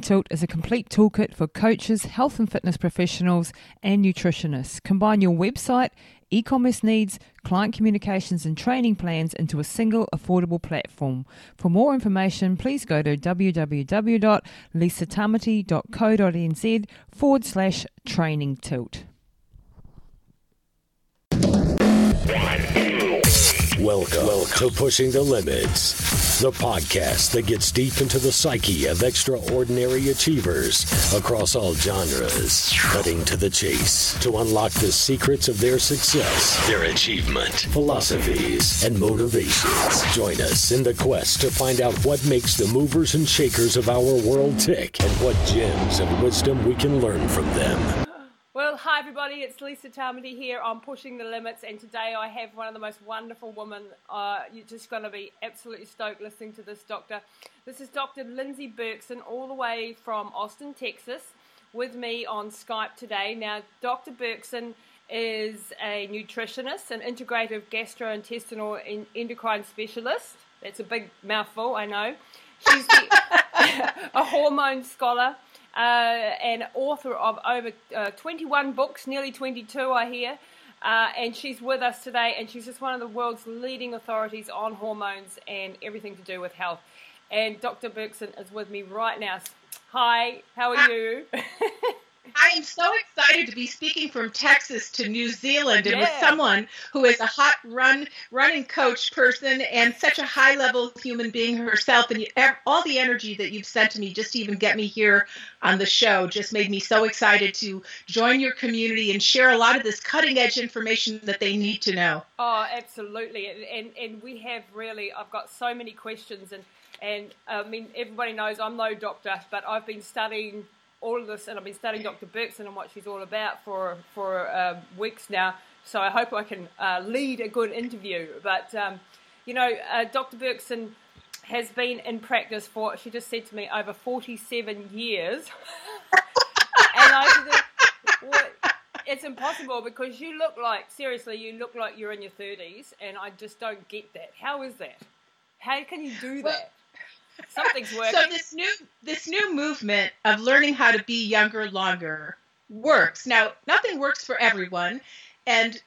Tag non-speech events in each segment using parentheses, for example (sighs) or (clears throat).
Tilt is a complete toolkit for coaches, health and fitness professionals, and nutritionists. Combine your website, e commerce needs, client communications, and training plans into a single affordable platform. For more information, please go to www.lisatamati.co.nz forward slash training tilt. Welcome, Welcome to Pushing the Limits, the podcast that gets deep into the psyche of extraordinary achievers across all genres, cutting to the chase to unlock the secrets of their success, their achievement, philosophies, and motivations. Join us in the quest to find out what makes the movers and shakers of our world tick and what gems of wisdom we can learn from them. Well, hi everybody, it's Lisa Tamati here on Pushing the Limits, and today I have one of the most wonderful women. Uh, you're just going to be absolutely stoked listening to this doctor. This is Dr. Lindsay Berkson, all the way from Austin, Texas, with me on Skype today. Now, Dr. Berkson is a nutritionist, an integrative gastrointestinal endocrine specialist. That's a big mouthful, I know. She's the, (laughs) (laughs) a hormone scholar uh, and author of over uh, 21 books, nearly 22, I hear. Uh, and she's with us today, and she's just one of the world's leading authorities on hormones and everything to do with health. And Dr. Berkson is with me right now. Hi, how are you? (laughs) I am so excited to be speaking from Texas to New Zealand and yeah. with someone who is a hot run running coach person and such a high level human being herself and all the energy that you've sent to me just to even get me here on the show just made me so excited to join your community and share a lot of this cutting edge information that they need to know. Oh, absolutely. And and, and we have really I've got so many questions and and I mean everybody knows I'm no doctor, but I've been studying all of this, and I've been studying Dr. Berkson and what she's all about for for uh, weeks now. So I hope I can uh, lead a good interview. But um, you know, uh, Dr. Berkson has been in practice for she just said to me over 47 years, (laughs) and I said, well, it's impossible because you look like seriously, you look like you're in your 30s, and I just don't get that. How is that? How can you do well, that? Something's (laughs) working. So this new this new movement of learning how to be younger longer works. Now, nothing works for everyone, and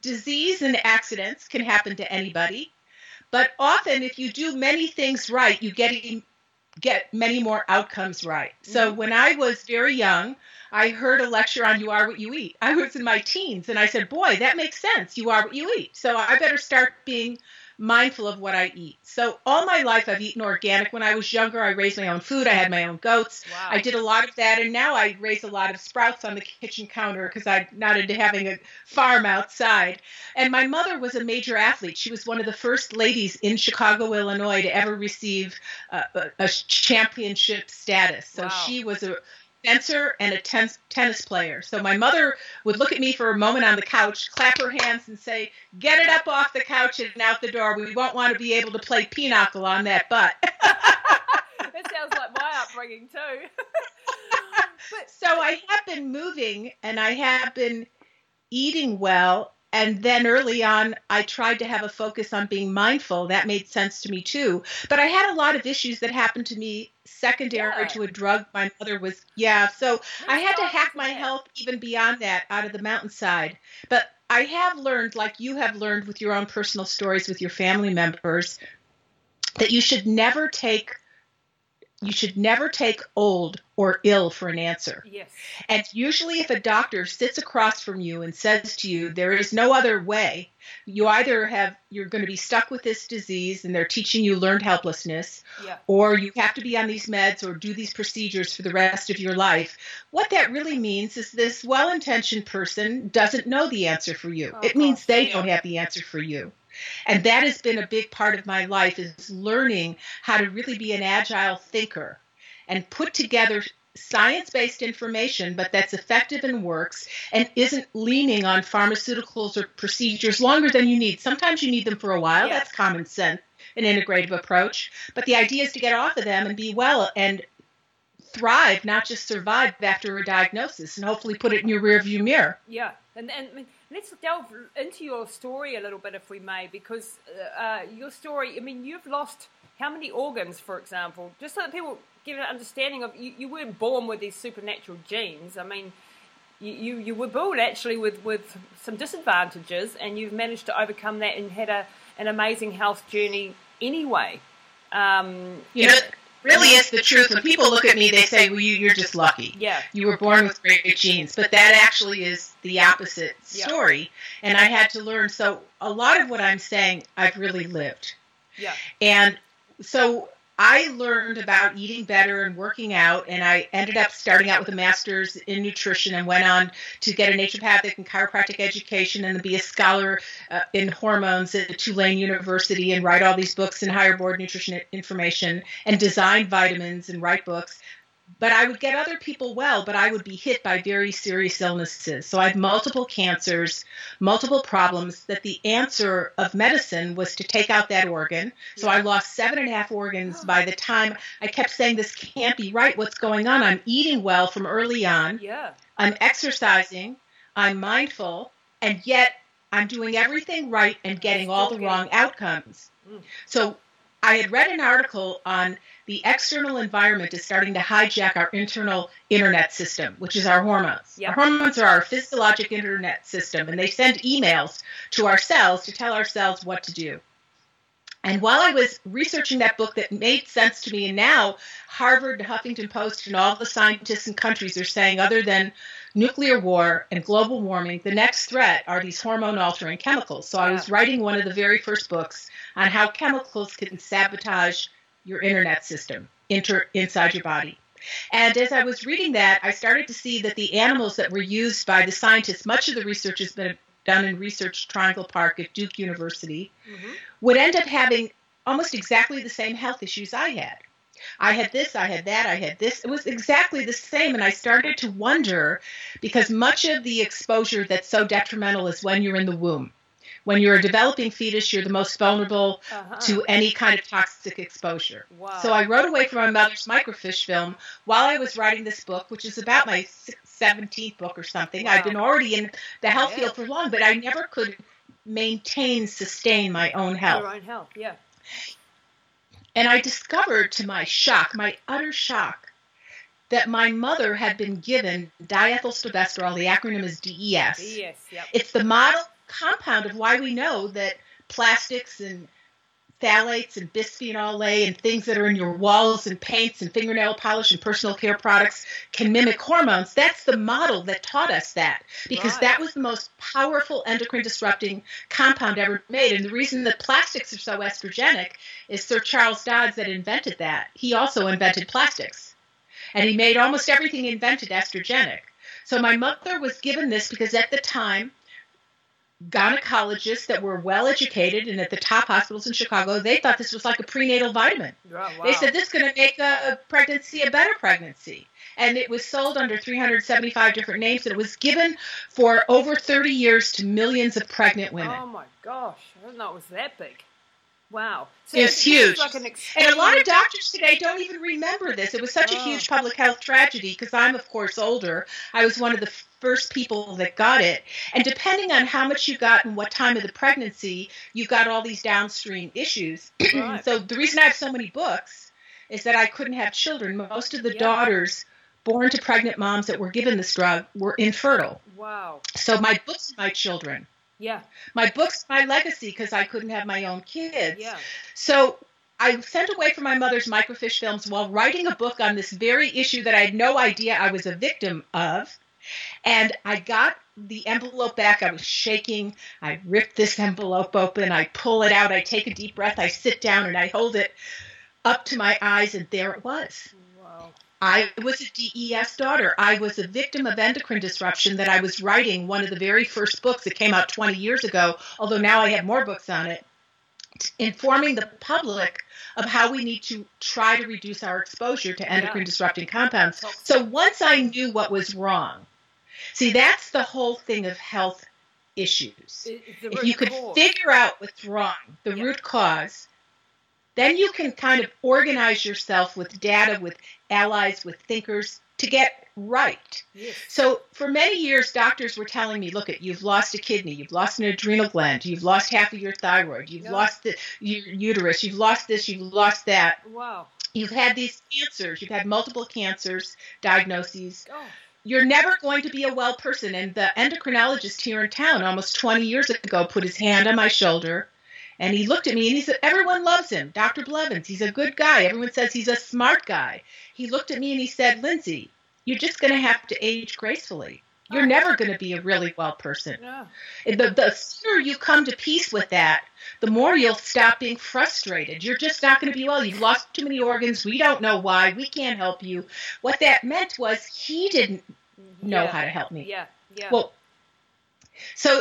disease and accidents can happen to anybody. But often, if you do many things right, you get get many more outcomes right. So mm-hmm. when I was very young, I heard a lecture on you are what you eat. I was in my teens and I said, "Boy, that makes sense. You are what you eat." So I better start being mindful of what I eat. So all my life I've eaten organic. When I was younger, I raised my own food. I had my own goats. Wow. I did a lot of that, and now I raise a lot of sprouts on the kitchen counter because I'm not into having a farm outside. And my mother was a major athlete. She was one of the first ladies in Chicago, Illinois, to ever receive uh, a, a championship status. So wow. she was a and a ten- tennis player. So my mother would look at me for a moment on the couch, clap her hands, and say, "Get it up off the couch and out the door. We won't want to be able to play pinochle on that butt." (laughs) that sounds like my upbringing too. (laughs) but so I have been moving and I have been eating well and then early on i tried to have a focus on being mindful. That made sense to me too. But i had a lot of issues that happened to me secondary yeah. to a drug my mother was yeah so i had to hack my health even beyond that out of the mountainside. But i have learned like you have learned with your own personal stories with your family members that you should never take you should never take old or ill for an answer. Yes. And usually, if a doctor sits across from you and says to you, there is no other way, you either have, you're going to be stuck with this disease and they're teaching you learned helplessness, yeah. or you have to be on these meds or do these procedures for the rest of your life. What that really means is this well intentioned person doesn't know the answer for you. Oh, it means they don't have the answer for you. And that has been a big part of my life is learning how to really be an agile thinker and put together science-based information but that's effective and works and isn't leaning on pharmaceuticals or procedures longer than you need. Sometimes you need them for a while. Yes. That's common sense, an integrative approach. But the idea is to get off of them and be well and thrive, not just survive after a diagnosis and hopefully put it in your rearview mirror. Yeah. And, and let's delve into your story a little bit, if we may, because uh, uh, your story. I mean, you've lost how many organs, for example? Just so that people get an understanding of you, you weren't born with these supernatural genes. I mean, you, you, were born actually with, with some disadvantages, and you've managed to overcome that and had a, an amazing health journey anyway. Um, you know, really is the truth. When people look at me, they say, "Well, you, are just lucky. Yeah, you were born with great genes." But that actually is the opposite story, yeah. and I had to learn. So a lot of what I'm saying, I've really lived. Yeah, and so I learned about eating better and working out, and I ended up starting out with a master's in nutrition and went on to get a naturopathic and chiropractic education and be a scholar uh, in hormones at Tulane University and write all these books in higher board nutrition information and design vitamins and write books but I would get other people well, but I would be hit by very serious illnesses. So I had multiple cancers, multiple problems. That the answer of medicine was to take out that organ. So I lost seven and a half organs by the time I kept saying, This can't be right. What's going on? I'm eating well from early on. Yeah. I'm exercising. I'm mindful. And yet I'm doing everything right and getting all the wrong outcomes. Mm. So I had read an article on the external environment is starting to hijack our internal internet system, which is our hormones. Yep. Our hormones are our physiologic internet system, and they send emails to our cells to tell our cells what to do. And while I was researching that book that made sense to me, and now Harvard, Huffington Post, and all the scientists and countries are saying, other than nuclear war and global warming, the next threat are these hormone altering chemicals. So I was writing one of the very first books on how chemicals can sabotage your internet system inter, inside your body. And as I was reading that, I started to see that the animals that were used by the scientists, much of the research has been done in Research Triangle Park at Duke University, mm-hmm. would end up having almost exactly the same health issues I had. I had this, I had that, I had this. It was exactly the same. And I started to wonder because much of the exposure that's so detrimental is when you're in the womb when you're a developing fetus, you're the most vulnerable uh-huh. to any kind of toxic exposure. Wow. So I wrote away from my mother's microfiche film while I was writing this book, which is about my 17th book or something. Wow. I've been already in the health yeah. field for long, but I never could maintain, sustain my own health. Your own health, yeah. And I discovered to my shock, my utter shock, that my mother had been given diethylstilbestrol. The acronym is DES. DES, yep. It's the model compound of why we know that plastics and phthalates and bisphenol A and things that are in your walls and paints and fingernail polish and personal care products can mimic hormones. That's the model that taught us that because right. that was the most powerful endocrine disrupting compound ever made. And the reason that plastics are so estrogenic is Sir Charles Dodds that invented that. He also invented plastics. And he made almost everything invented estrogenic. So my mother was given this because at the time gynecologists that were well educated and at the top hospitals in Chicago, they thought this was like a prenatal vitamin. Oh, wow. They said this is going to make a, pregnancy a better pregnancy. And it was sold under 375 different names, and it was given for over 30 years to millions of pregnant women. Oh my gosh, I didn't know it was that big. Wow. So it's huge. Like an and a lot of doctors today don't even remember this. It was such oh. a huge public health tragedy because I'm, of course, older. I was one of the first people that got it. And depending on how much you got and what time of the pregnancy, you got all these downstream issues. (clears throat) Right. so the reason I have so many books is that I couldn't have children. Most of the yeah. daughters born to pregnant moms that were given this drug were infertile. Wow. So my books my children. Yeah. My book's my legacy because I couldn't have my own kids. Yeah. So I sent away from my mother's microfiche films while writing a book on this very issue that I had no idea I was a victim of. And I got the envelope back. I was shaking. I ripped this envelope open. I pull it out. I take a deep breath. I sit down and I hold it up to my eyes, and there it was. Wow. I was a DES daughter. I was a victim of endocrine disruption that I was writing one of the very first books that came out 20 years ago, although now I have more books on it, informing the public of how we need to try to reduce our exposure to endocrine disrupting compounds. So once I knew what was wrong, See, that's the whole thing of health issues. If you could figure out what's wrong, the root cause, then you can kind of organize yourself with data, with allies, with thinkers to get right. Yes. So for many years, doctors were telling me, look, at you've lost a kidney, you've lost an adrenal gland, you've lost half of your thyroid, you've lost the, your uterus, you've lost this, you've lost that. Wow you've had these cancers, you've had multiple cancers diagnoses. Oh, You're never going to be a well person. And the endocrinologist here in town, almost 20 years ago, put his hand on my shoulder and he looked at me and he said, Everyone loves him, Dr. Blevins. He's a good guy. Everyone says he's a smart guy. He looked at me and he said, Lindsay, you're just going to have to age gracefully. You're never going to be a really well person. The, the sooner you come to peace with that, the more you'll stop being frustrated. You're just not going to be well. You've lost too many organs. We don't know why. We can't help you. What that meant was he didn't mm-hmm. know Yeah. how to help me. Yeah, yeah. Well, so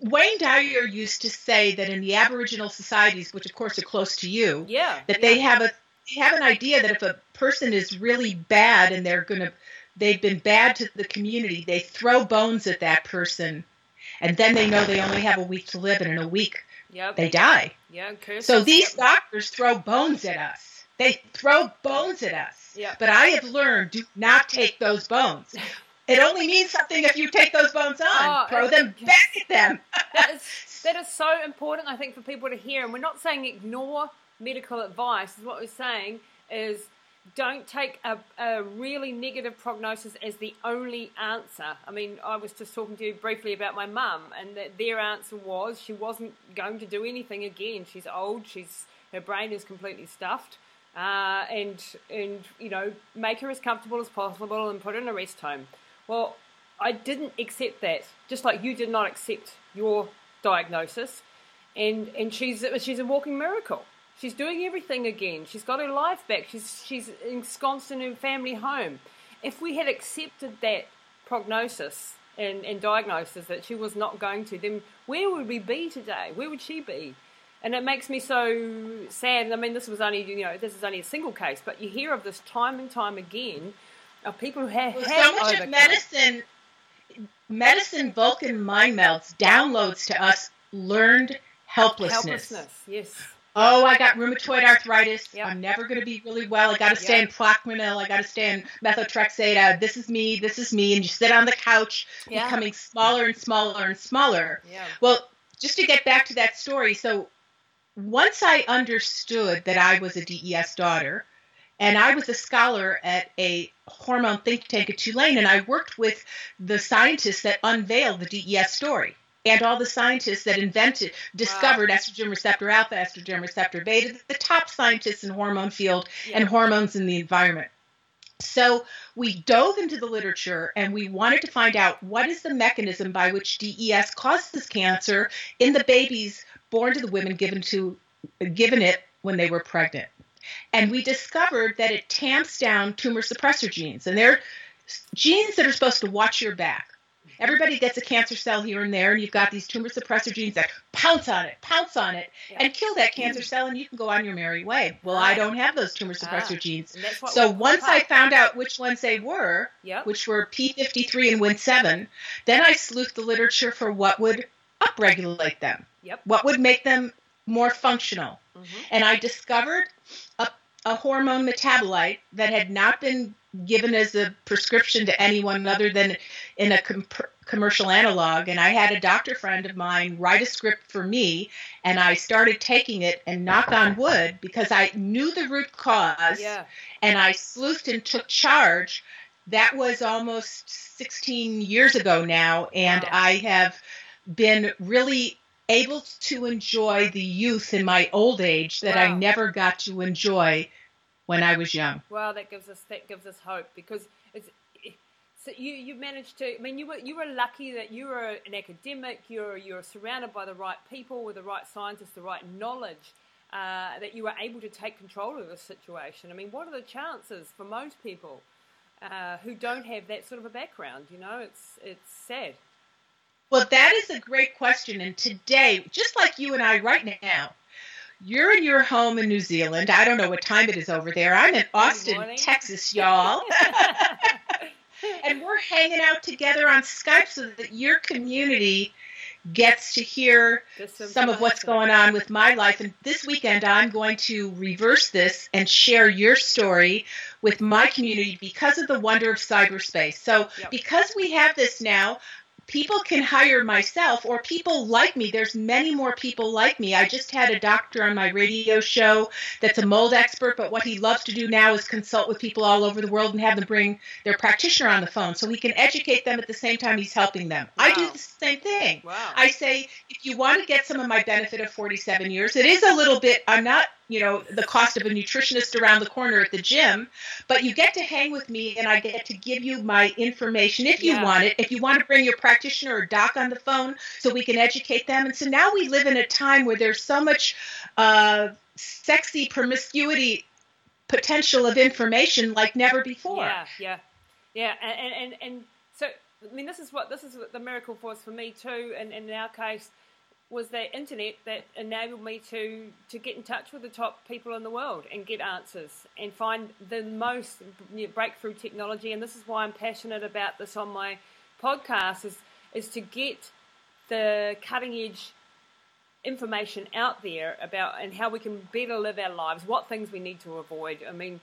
Wayne Dyer used to say that in the Aboriginal societies, which of course are close to you, yeah. that yeah. they have a they have an idea that if a person is really bad and they're to they've been bad to the community, they throw bones at that person, and then they know they only have a week to live, and in a week Yep. they die. yeah. So these Yep. doctors throw bones at us. They throw bones at us. Yeah. But I have learned do not take those bones. (laughs) It only means something if you take those bones on. Oh, throw them back at them. (laughs) that is that is so important I think for people to hear. And we're not saying ignore medical advice. What we're saying is don't take a, a really negative prognosis as the only answer. I mean I was just talking to you briefly about my mum and that their answer was she wasn't going to do anything again. She's old. She's her brain is completely stuffed. Uh, and and you know make her as comfortable as possible and put her in a rest home well I didn't accept that, just like you did not accept your diagnosis. And and she's she's a walking miracle. She's doing everything again. She's got her life back. She's she's ensconced in her family home. If we had accepted that prognosis and, and diagnosis that she was not going to, then where would we be today? Where would she be? And it makes me so sad. I mean, this was only you know this is only a single case, but you hear of this time and time again of people who have, Well, so much overcome. of medicine, medicine Vulcan mind melds downloads to us learned helplessness. Helplessness, yes. Oh, I got rheumatoid arthritis. Yep. I'm never going to be really well. I got to stay Yep. in Plaquenil. I got to stay in methotrexate. Uh, this is me. This is me. And you sit on the couch, Yeah. becoming smaller and smaller and smaller. Yeah. Well, just to get back to that story, so once I understood that I was a DES daughter, and I was a scholar at a hormone think tank at Tulane, and I worked with the scientists that unveiled the DES story and all the scientists that invented, discovered estrogen receptor alpha, estrogen receptor beta, the top scientists in hormone field and hormones in the environment. So we dove into the literature and we wanted to find out what is the mechanism by which DES causes cancer in the babies born to the women given to given it when they were pregnant. And we discovered that it tamps down tumor suppressor genes and they're genes that are supposed to watch your back. Everybody gets a cancer cell here and there, and you've got these tumor suppressor genes that pounce on it, pounce on it, and kill that cancer cell, and you can go on your merry way. Well, I don't have those tumor suppressor Ah. genes. And that's what So once I found out which ones they were, Yep. which were P53 and Wnt7, then I sleuthed the literature for what would upregulate them, Yep. what would make them more functional. Mhm. And I discovered a, a hormone metabolite that had not been given as a prescription to anyone other than in a com- commercial analog. And I had a doctor friend of mine write a script for me, and I started taking it and knock on wood because I knew the root cause Yeah. and I sleuthed and took charge. That was almost 16 years ago now, and Wow. I have been really able to enjoy the youth in my old age that I never got to enjoy when I was young. Well, that gives us that gives us hope because it's. So you, you managed to. I mean, you were you were lucky that you were an academic. You're you're surrounded by the right people with the right scientists, the right knowledge. Uh, that you were able to take control of the situation. I mean, what are the chances for most people uh, who don't have that sort of a background? You know, it's it's sad. Well, that is a great question. And today, just like you and I right now, you're in your home in New Zealand. I don't know what time it is over there. I'm in Austin. Texas, y'all. (laughs) (laughs) and we're hanging out together on Skype so that your community gets to hear some of what's going on with my life. And this weekend, I'm going to reverse this and share your story with my community because of the wonder of cyberspace. So, Yep. because we have this now, people can hire myself or people like me. There's many more people like me. I just had a doctor on my radio show that's a mold expert, but what he loves to do now is consult with people all over the world and have them bring their practitioner on the phone so he can educate them at the same time he's helping them. Wow. I do the same thing. Wow. I say if you want to get some of my benefit of 47 years, it is a little bit, I'm not you know the cost of a nutritionist around the corner at the gym but you get to hang with me and i get to give you my information if you Yeah. want it. If you want to bring your practitioner or doc on the phone so we can educate them. And so now we live in a time where there's so much uh, sexy promiscuity potential of information like never before. Yeah, yeah, yeah, and and, and, so I mean, this is what this is what the miracle was for me too, and, and in our case was the internet that enabled me to to get in touch with the top people in the world and get answers and find the most breakthrough technology. And this is why I'm passionate about this on my podcast is is to get the cutting edge information out there about and how we can better live our lives, what things we need to avoid. I mean,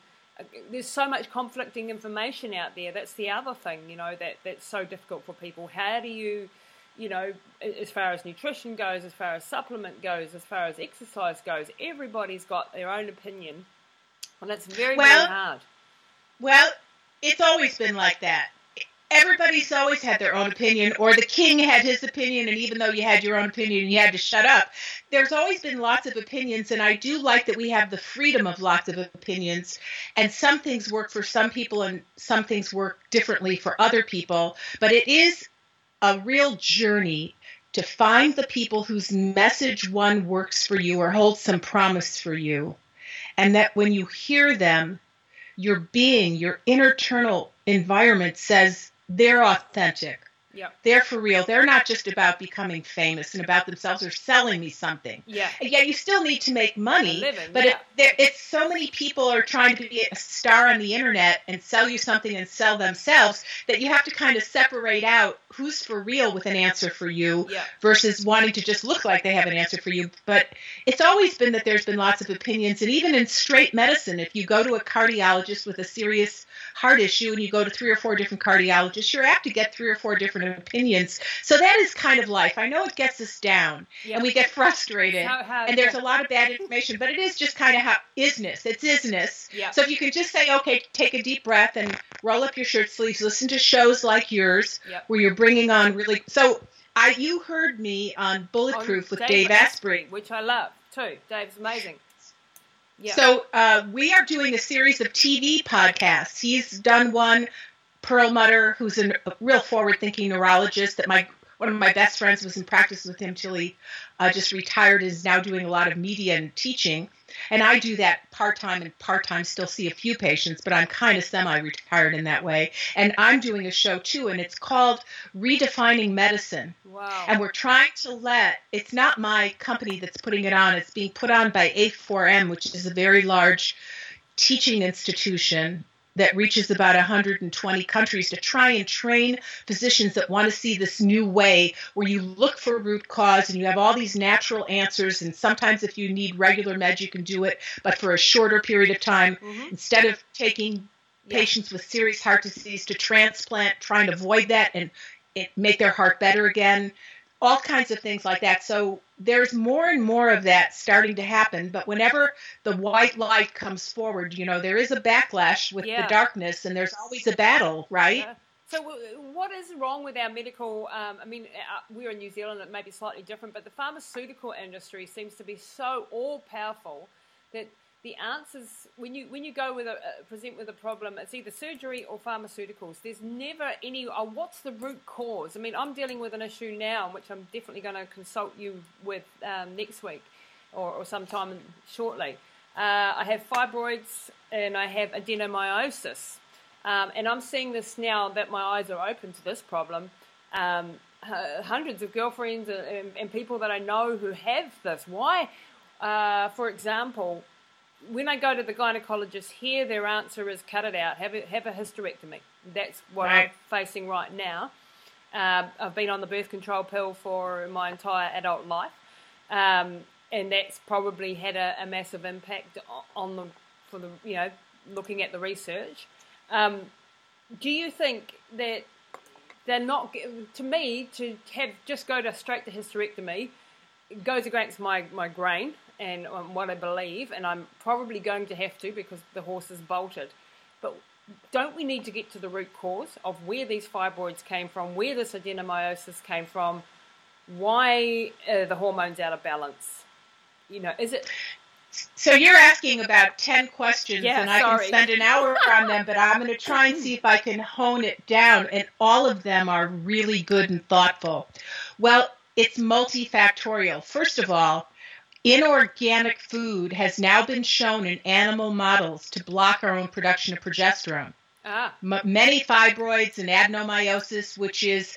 there's so much conflicting information out there. That's the other thing, you know, that that's so difficult for people. How do you, you know, as far as nutrition goes, as far as supplement goes, as far as exercise goes, everybody's got their own opinion, and it's very Well- very hard. Well, it's always been like that. Everybody's always had their own opinion, or the king had his opinion, and even though you had your own opinion, and you had to shut up. There's always been lots of opinions, and I do like that we have the freedom of lots of opinions. And some things work for some people, and some things work differently for other people. But it is a real journey to find the people whose message one works for you or holds some promise for you. And that when you hear them, your being, your internal environment says they're authentic. Yep. They're for real. They're not just about becoming famous and about themselves or selling me something. Yeah. And yeah, you still need to make money, living, but yeah. it, there, it's so many people are trying to be a star on the internet and sell you something and sell themselves that you have to kind of separate out who's for real with an answer for you Yeah. versus wanting to just look like they have an answer for you. But it's always been that there's been lots of opinions, and even in straight medicine, if you go to a cardiologist with a serious heart issue and you go to three or four different cardiologists, you're apt to get three or four different opinions. So that is kind of life. I know it gets us down Yeah. and we get frustrated. How- how- and there's yeah. a lot of bad information, but it is just kind of how isness. It's isness. Yeah. So if you can just say, okay, take a deep breath and roll up your shirt sleeves, listen to shows like yours Yep. where you're bringing on really. So I, you heard me on Bulletproof On with Dave Asprey. which I love too. Dave's amazing. Yeah. So uh, we are doing a series of TV podcasts. He's done one. Perlmutter, who's a real forward-thinking neurologist that my one of my best friends was in practice with him till he uh, just retired. Is now doing a lot of media and teaching, and I do that part-time and part-time. Still see a few patients, but I'm kind of semi-retired in that way. And I'm doing a show too, and it's called Redefining Medicine. wow. And we're trying to let, it's not my company that's putting it on, it's being put on by A4M, which is a very large teaching institution that reaches about 120 countries to try and train physicians that want to see this new way where you look for root cause and you have all these natural answers. And sometimes, if you need regular meds, you can do it, but for a shorter period of time, Mhm. instead of taking Yeah. patients with serious heart disease to transplant, trying to avoid that and it, make their heart better again, all kinds of things like that. So there's more and more of that starting to happen. But whenever the white light comes forward, you know, there is a backlash with Yeah. the darkness and there's always a battle, right? Yeah. So, what is wrong with our medical? Um, I mean, uh, we're in New Zealand; it may be slightly different, but the pharmaceutical industry seems to be so all powerful that the answers, when you when you go with a uh, present with a problem, it's either surgery or pharmaceuticals. There's never any. Oh, what's the root cause? I mean, I'm dealing with an issue now, which I'm definitely going to consult you with um, next week, or, or sometime shortly. Uh, I have fibroids and I have adenomyosis. Um, and I'm seeing this now that my eyes are open to this problem. Um, hundreds of girlfriends and, and, and people that I know who have this. Why? Uh, for example, when I go to the gynecologist here, their answer is cut it out, have a, have a hysterectomy. That's what Right. I'm facing right now. Um, I've been on the birth control pill for my entire adult life, um, and that's probably had a, a massive impact on the for the you know looking at the research. Um, do you think that they're not to me to have just go to straight to hysterectomy goes against my my grain and um, what I believe, and I'm probably going to have to because the horse is bolted. But don't we need to get to the root cause of where these fibroids came from, where this adenomyosis came from, why uh, the hormones out of balance? You know, is it? So you're asking about ten questions, Yeah, and I sorry. can spend an hour on them, but I'm going to try and see if I can hone it down. And all of them are really good and thoughtful. Well, it's multifactorial. First of all, inorganic food has now been shown in animal models to block our own production of progesterone. Ah, M- many fibroids and adenomyosis, which is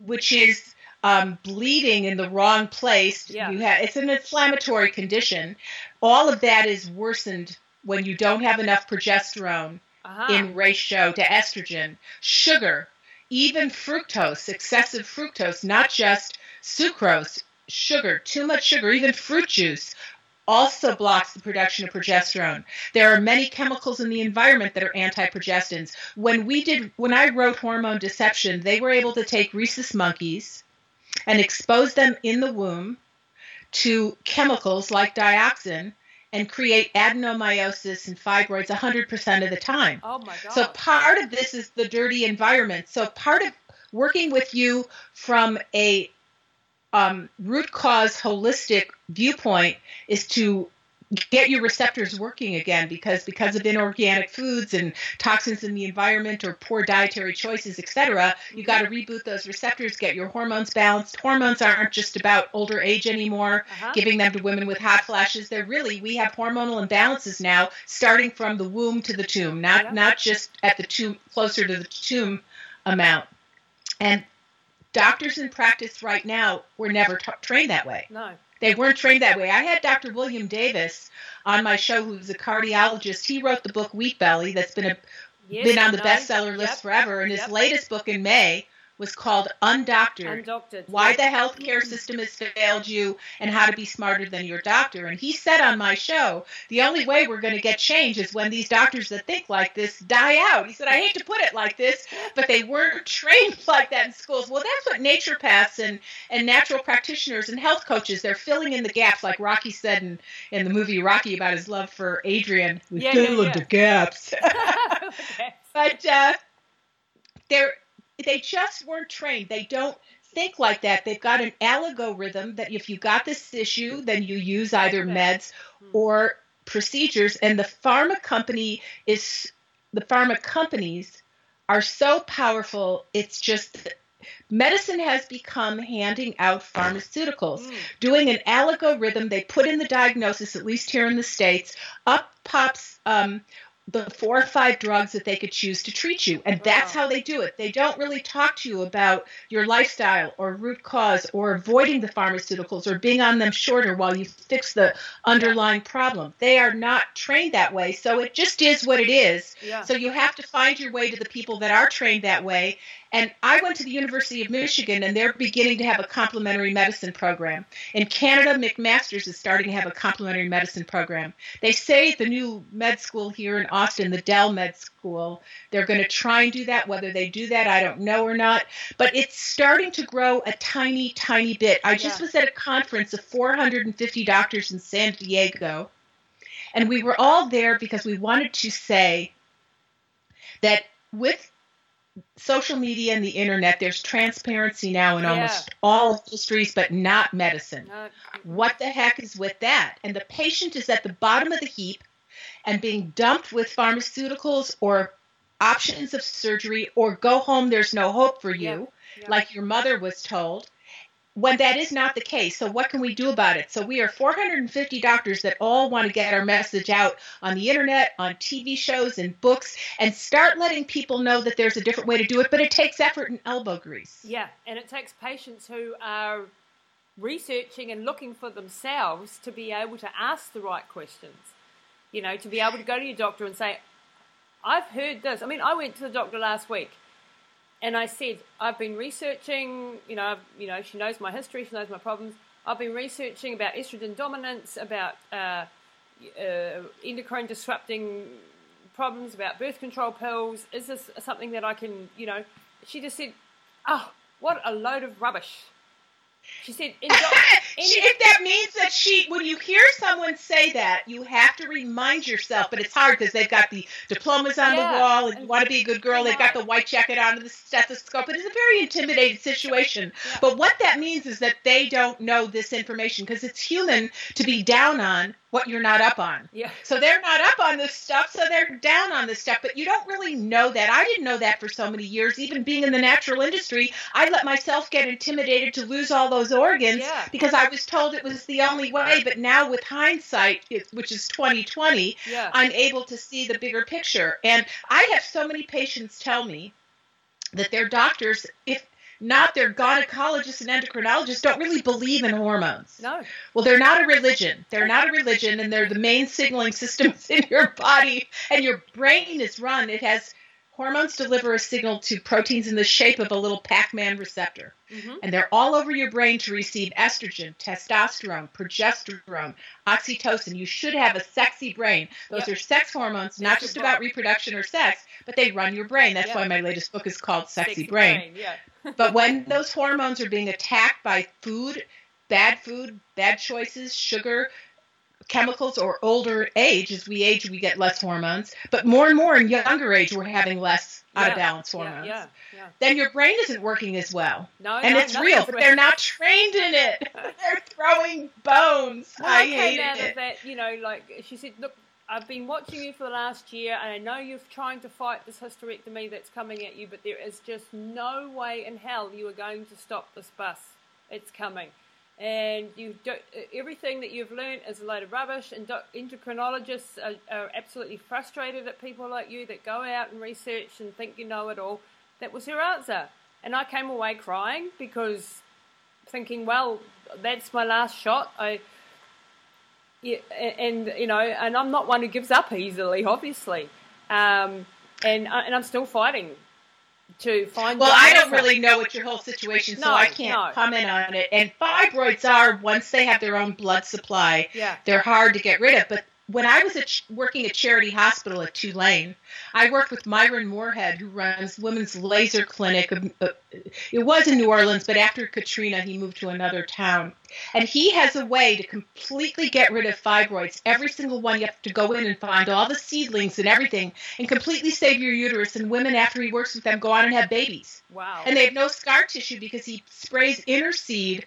which is um, bleeding in the wrong place. Yeah. You have it's an inflammatory condition. All of that is worsened when you don't have enough progesterone aha. in ratio to estrogen. Sugar, even fructose, excessive fructose, not just sucrose, sugar, too much sugar, even fruit juice also blocks the production of progesterone. There are many chemicals in the environment that are anti-progestins. When we did when I wrote hormone deception, they were able to take rhesus monkeys and expose them in the womb to chemicals like dioxin and create adenomyosis and fibroids 100% of the time. oh my god. So part of this is the dirty environment. So part of working with you from a um, root cause holistic viewpoint is to get your receptors working again because because of inorganic foods and toxins in the environment or poor dietary choices etc you got to reboot those receptors get your hormones balanced. Hormones aren't just about older age anymore Uh-huh. giving them to women with hot flashes. They're really we have hormonal imbalances now starting from the womb to the tomb not not just at the tomb closer to the tomb amount. And doctors in practice right now were never t- trained that way no. they weren't trained that way. I had Dr. William Davis on my show, who's a cardiologist. He wrote the book Wheat Belly, that's been a, been on the no. bestseller list Yep. forever. And his Yep. latest book in May was called Undoctored Undoctored. Why the Healthcare System Has Failed You and How to Be Smarter Than Your Doctor. And he said on my show, the only way we're going to get change is when these doctors that think like this die out. He said, I hate to put it like this, but they weren't (laughs) trained like that in schools. Well, that's what naturopaths and, and natural practitioners and health coaches, they're filling in the gaps, like Rocky said in, in the movie Rocky about his love for Adrian. We Yeah, fill yeah, in yeah. the gaps. (laughs) Okay. (laughs) but uh, they're they just weren't trained. They don't think like that. They've got an algorithm that if you got this issue, then you use either meds or procedures. And the pharma company is the pharma companies are so powerful. It's just medicine has become handing out pharmaceuticals Mm. doing an algorithm. They put in the diagnosis, at least here in the States, up pops um, the four or five drugs that they could choose to treat you. And that's how they do it. They don't really talk to you about your lifestyle or root cause or avoiding the pharmaceuticals or being on them shorter while you fix the underlying problem. They are not trained that way. So it just is what it is. Yeah. So you have to find your way to the people that are trained that way. And I went to the University of Michigan, and they're beginning to have a complementary medicine program. In Canada, McMaster's is starting to have a complementary medicine program. They say the new med school here in Austin, the Dell Med School, they're going to try and do that. Whether they do that, I don't know or not. But it's starting to grow a tiny, tiny bit. I just Yeah. was at a conference of 450 doctors in San Diego, and we were all there because we wanted to say that with social media and the internet, there's transparency now in Yeah. almost all industries, but not medicine. No, What the heck is with that? And the patient is at the bottom of the heap and being dumped with pharmaceuticals or options of surgery or go home, there's no hope for you, Yeah. like your mother was told. When that is not the case, so what can we do about it? So we are 450 doctors that all want to get our message out on the internet, on TV shows and books, and start letting people know that there's a different way to do it, but it takes effort and elbow grease. Yeah, and it takes patients who are researching and looking for themselves to be able to ask the right questions. You know, to be able to go to your doctor and say, I've heard this. I mean, I went to the doctor last week and I said, I've been researching, you know, you know, she knows my history, she knows my problems. I've been researching about estrogen dominance, about uh, uh, endocrine disrupting problems about birth control pills. Is this something that I can, you know? She just said, "Oh, what a load of rubbish." She said, (laughs) she, if that (laughs) means that she, when you hear someone say that, you have to remind yourself, but it's hard because they've got the diplomas on yeah. the wall and you want to be a good girl. They've got the white jacket on and the stethoscope. It is a very intimidating situation. Yeah. But what that means is that they don't know this information because it's human to be down on what you're not up on. Yeah. So they're not up on this stuff, so they're down on this stuff, but you don't really know that. I didn't know that for so many years. Even being in the natural industry, I let myself get intimidated to lose all those organs yeah. because I was told it was the only way. But now with hindsight, which is 2020, yeah. I'm able to see the bigger picture. And I have so many patients tell me that their doctors, if not their gynecologists and endocrinologists don't really believe in hormones. No. Well, they're not a religion. They're not a religion, and they're the main signaling (laughs) systems in your body, and your brain is run. It has hormones deliver a signal to proteins in the shape of a little Pac-Man receptor. Mm-hmm. And they're all over your brain to receive estrogen, testosterone, progesterone, oxytocin. You should have a sexy brain. Those yep. are sex hormones, not just about reproduction or sex, but they run your brain. That's yep. why my latest book is called Sexy, sexy Brain. brain. Yeah. But when (laughs) those hormones are being attacked by food, bad food, bad choices, sugar, chemicals or older age as we age we get less hormones. But more and more in younger age we're having less yeah, out of balance hormones. yeah, yeah, then your brain isn't working as well. No, and no, it's real but they're not trained in it. (laughs) They're throwing bones. Well, i hate it. that you know like she said look I've been watching you for the last year, and I know you're trying to fight this hysterectomy that's coming at you, but there is just no way in hell you are going to stop this bus. It's coming and you do, everything that you've learned is a load of rubbish. And endocrinologists are, are, absolutely frustrated at people like you that go out and research and think you know it all. That was her answer, and I came away crying because thinking, well, that's my last shot. I, yeah, and you know, and I'm not one who gives up easily, obviously, um, and uh, and I'm still fighting to find. Well, I don't really know what your whole situation, so no, I can't no. comment on it. And fibroids are once they have their own blood supply, yeah. they're hard to get rid of. But when I was at, working at Charity Hospital at Tulane, I worked with Myron Moorhead, who runs Women's Laser Clinic. Uh, it was in New Orleans, but after Katrina, he moved to another town. And he has a way to completely get rid of fibroids. Every single one, you have to go in and find all the seedlings and everything and completely save your uterus. And women, after he works with them, go on and have babies. Wow. And they have no scar tissue because he sprays Interceed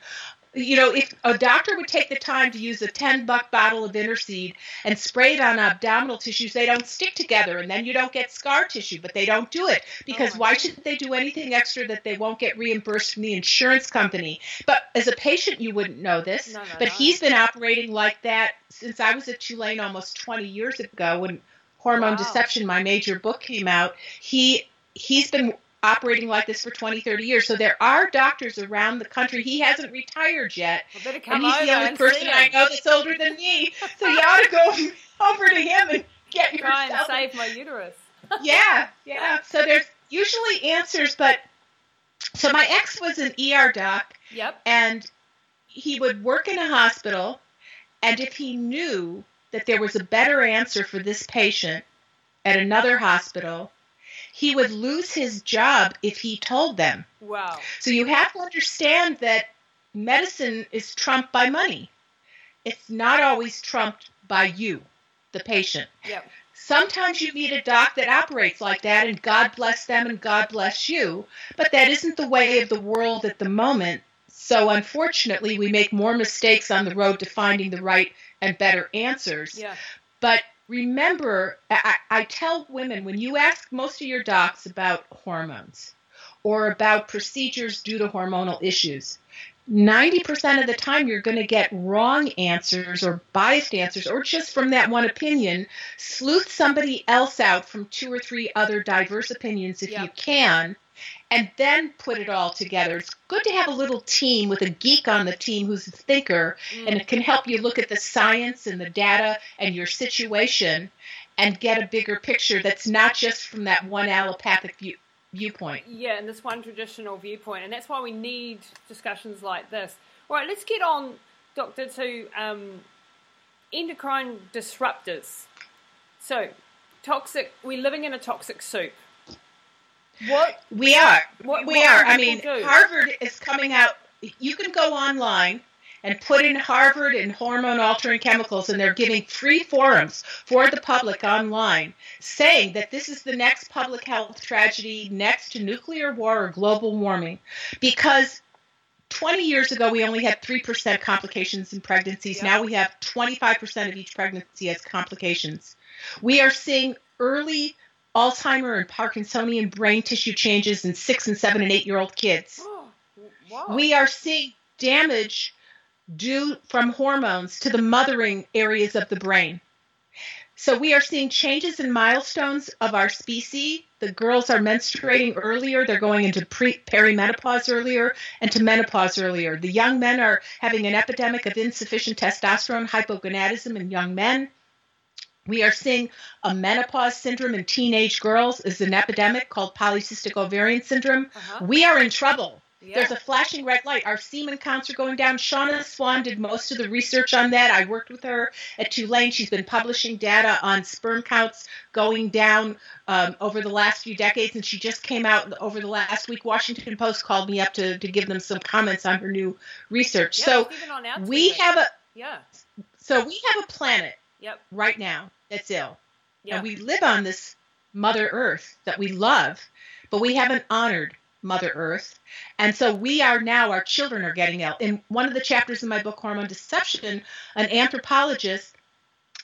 you know, if a doctor would take the time to use a 10 buck bottle of Interceed and spray it on abdominal tissues, they don't stick together and then you don't get scar tissue, but they don't do it because oh why should they do anything extra that they won't get reimbursed from the insurance company? But as a patient, you wouldn't know this, no, no, but no. he's been operating like that since I was at Tulane almost 20 years ago when Hormone wow. Deception, my major book, came out. He he's been operating like this for 20, 30 years. So there are doctors around the country. He hasn't retired yet. Well, and he's the only person I know that's older than me. So you ought to go (laughs) over to him and get your Try and save my uterus. (laughs) yeah, yeah. So there's usually answers, but so my ex was an ER doc. Yep. And he would work in a hospital, and if he knew that there was a better answer for this patient at another hospital, he would lose his job if he told them. Wow. So you have to understand that medicine is trumped by money. It's not always trumped by you, the patient. Yep. Sometimes you meet a doc that operates like that, and God bless them and God bless you. But that isn't the way of the world at the moment. So unfortunately, we make more mistakes on the road to finding the right and better answers. Yeah. But remember, I, I tell women when you ask most of your docs about hormones or about procedures due to hormonal issues, 90% of the time you're going to get wrong answers or biased answers or just from that one opinion. Sleuth somebody else out from two or three other diverse opinions if you can and then put it all together. It's good to have a little team with a geek on the team who's a thinker and it can help you look at the science and the data and your situation and get a bigger picture that's not just from that one allopathic view, viewpoint. Yeah, and this one traditional viewpoint. And that's why we need discussions like this. All right, let's get on, Doctor, to um, endocrine disruptors. So, toxic. We're living in a toxic soup. What we are. What, we what are. I mean, do? Harvard is coming out. You can go online and put in Harvard and hormone altering chemicals, and they're giving free forums for the public online saying that this is the next public health tragedy next to nuclear war or global warming. Because 20 years ago, we only had 3% complications in pregnancies. Yeah. Now we have 25% of each pregnancy has complications. We are seeing early Alzheimer and Parkinsonian brain tissue changes in six and seven and eight year old kids. (gasps) Oh, wow. We are seeing damage due from hormones to the mothering areas of the brain. So we are seeing changes in milestones of our species. The girls are menstruating earlier, they're going into pre perimenopause earlier and to menopause earlier. The young men are having an epidemic of insufficient testosterone hypogonadism in young men. We are seeing a menopause syndrome in teenage girls is an epidemic called polycystic ovarian syndrome. Uh-huh. We are in trouble. Yeah. There's a flashing red light. Our semen counts are going down. Shanna Swan did most of the research on that. I worked with her at Tulane. She's been publishing data on sperm counts going down um, over the last few decades, and she just came out over the last week. Washington Post called me up to, to give them some comments on her new research. Yeah, so we have a yeah. so we have a planet Yep. right now that's ill. Yeah. And we live on this Mother Earth that we love, but we haven't honored Mother Earth. And so we are now, our children are getting ill. In one of the chapters in my book, Hormone Deception, an anthropologist,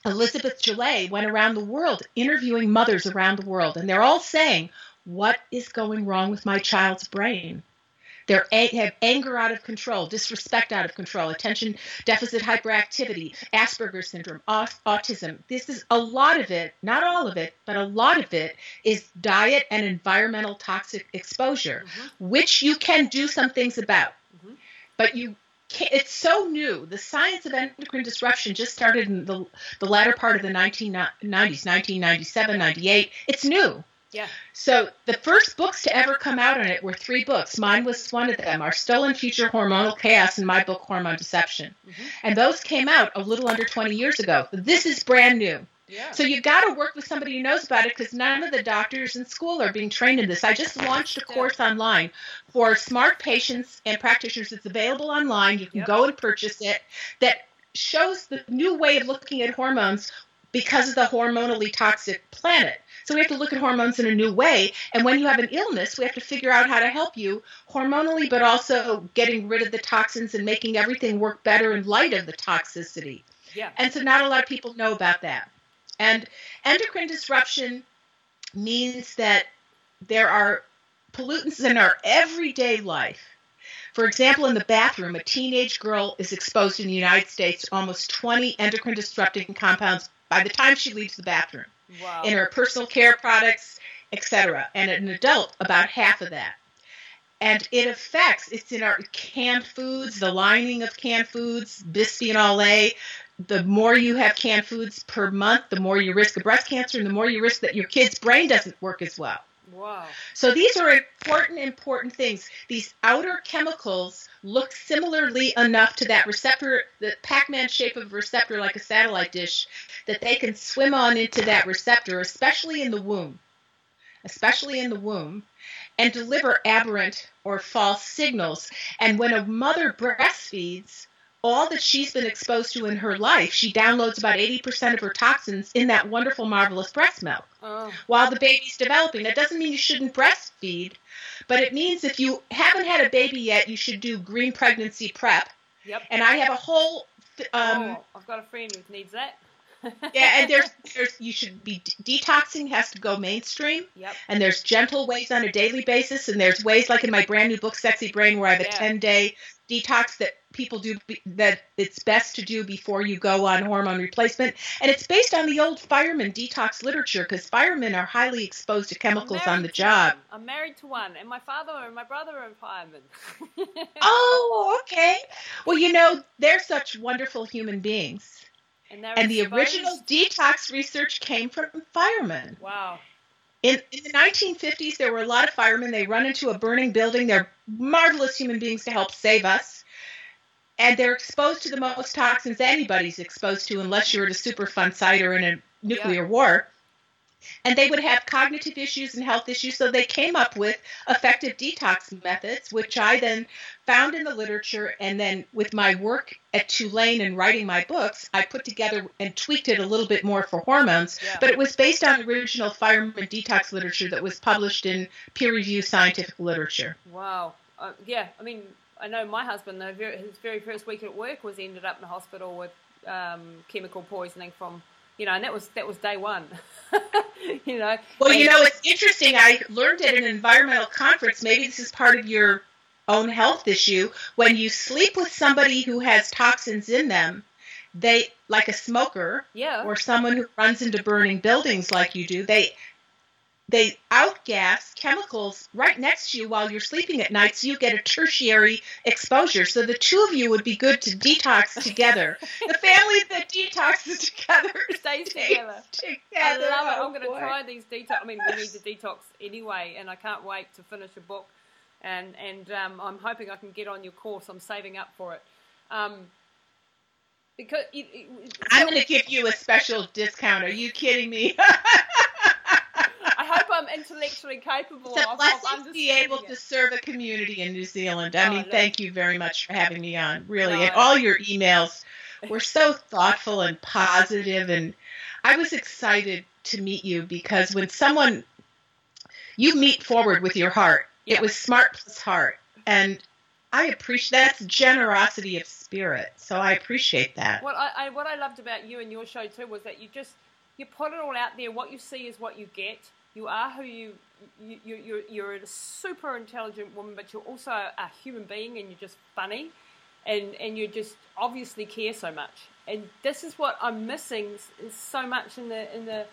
Elizabeth Guillette, went around the world interviewing mothers around the world. And they're all saying, What is going wrong with my child's brain? They have anger out of control, disrespect out of control, attention deficit hyperactivity, Asperger's syndrome, au- autism. This is a lot of it, not all of it, but a lot of it is diet and environmental toxic exposure, which you can do some things about. Mhm. But you it's so new. The science of endocrine disruption just started in the, the latter part of the 1990s, 1997, 98. It's new. Yeah. So the first books to ever come out on it were three books. Mine was one of them, Our Stolen Future Hormonal Chaos, and my book Hormone Deception. Mhm. And those came out a little under 20 years ago. This is brand new. Yeah. So you've got to work with somebody who knows about it because none of the doctors in school are being trained in this. I just launched a course online for smart patients and practitioners. It's available online. You can Yep. go and purchase it. That shows the new way of looking at hormones because of the hormonally toxic planet. So we have to look at hormones in a new way. And when you have an illness, we have to figure out how to help you hormonally, but also getting rid of the toxins and making everything work better in light of the toxicity. yeah. And so not a lot of people know about that. And endocrine disruption means that there are pollutants in our everyday life. For example, in the bathroom, a teenage girl is exposed in the United States to almost 20 endocrine disrupting compounds by the time she leaves the bathroom Wow. in her personal care products, etc. And an adult, about half of that. And it affects, it's in our canned foods, the lining of canned foods, bisphenol A. The more you have canned foods per month, the more you risk of breast cancer and the more you risk that your kid's brain doesn't work as well. Wow. So these are important, important things. These outer chemicals look similarly enough to that receptor, the Pac-Man shape of a receptor like a satellite dish, that they can swim on into that receptor, especially in the womb, especially in the womb, and deliver aberrant or false signals. And when a mother breastfeeds, all that she's been exposed to in her life, she downloads about 80% of her toxins in that wonderful, marvelous breast milk Oh. while the baby's developing. That doesn't mean you shouldn't breastfeed, but it means if you haven't had a baby yet, you should do green pregnancy prep. Yep. And I have a whole um, oh, I've got a friend who needs that. (laughs) yeah, and there's there's you should be detoxing has to go mainstream, Yep. and there's gentle ways on a daily basis, and there's ways like in my brand new book, Sexy Brain, where I have a Yeah. 10 day detox that people do be, that it's best to do before you go on hormone replacement, and it's based on the old fireman detox literature because firemen are highly exposed to chemicals on the job. I'm married to one, and my father and my brother are firemen. (laughs) Oh, okay. Well, you know, they're such wonderful human beings. and And the original detox research came from firemen. Wow. In, in the 1950s, there were a lot of firemen. They run into a burning building. They're marvelous human beings to help save us. And they're exposed to the most toxins anybody's exposed to, unless you're at a Superfund site or in a nuclear war. and they would have cognitive issues and health issues. So they came up with effective detox methods, which I then found in the literature. And then with my work at Tulane and writing my books, I put together and tweaked it a little bit more for hormones. Yeah. But it was based on original fireman detox literature that was published in peer reviewed scientific literature. Wow. Uh, yeah, I mean, I know my husband, though, his very first week at work was ended up in the hospital with um, chemical poisoning from, you know, and that was that was day one. (laughs) you know. Well, you know, it's interesting. I learned at an environmental conference, maybe this is part of your own health issue. When you sleep with somebody who has toxins in them, they, like a smoker yeah. or someone who runs into burning buildings like you do, they they outgas chemicals right next to you while you're sleeping at night, so you get a tertiary exposure. So the two of you would be good to detox together. the family that detoxes together (laughs) Stays together. together. I love it. Oh, I'm going to try these detox. I mean, we need to detox anyway, and I can't wait to finish a book. And and um, I'm hoping I can get on your course. I'm saving up for it. Um, because it, it, I'm going to give you a special discount. Are you kidding me? (laughs) I hope I'm intellectually capable it's of, blessing to be able understanding to serve a community in New Zealand. I mean, thank you very much for having me on. Really, No, and all your emails were so thoughtful and positive, and I was excited to meet you because when someone you meet forward with your heart, it was smart plus heart, and I appreciate that's generosity of spirit. So I appreciate that. What I, I what I loved about you and your show too was that you just you put it all out there. What you see is what you get. You are who you you you you're, you're a super intelligent woman, but you're also a human being, and you're just funny, and and you just obviously care so much. And this is what I'm missing is so much in the in the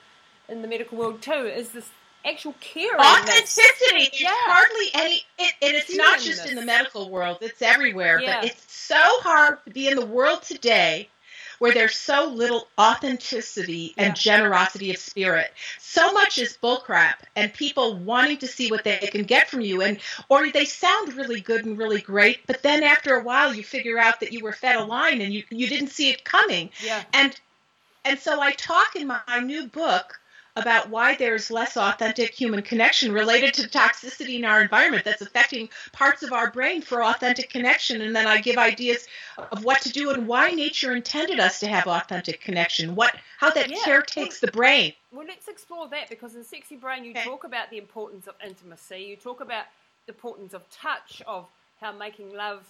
in the medical world too. Is this actual care? authenticity. There's Yeah. hardly any, it, and it's not just in the medical world; it's everywhere. Yeah. But it's so hard to be in the world today, where there's so little authenticity and generosity of spirit. So much is bullcrap, and people wanting to see what they can get from you, and or they sound really good and really great, but then after a while, you figure out that you were fed a line and you you didn't see it coming. Yeah. And and so I talk in my new book about why there's less authentic human connection related to toxicity in our environment that's affecting parts of our brain for authentic connection. And then I give ideas of what to do and why nature intended us to have authentic connection, what how that Yeah. care takes the brain. Well, let's explore that because in Sexy Brain, you Okay. talk about the importance of intimacy. You talk about the importance of touch, of how making love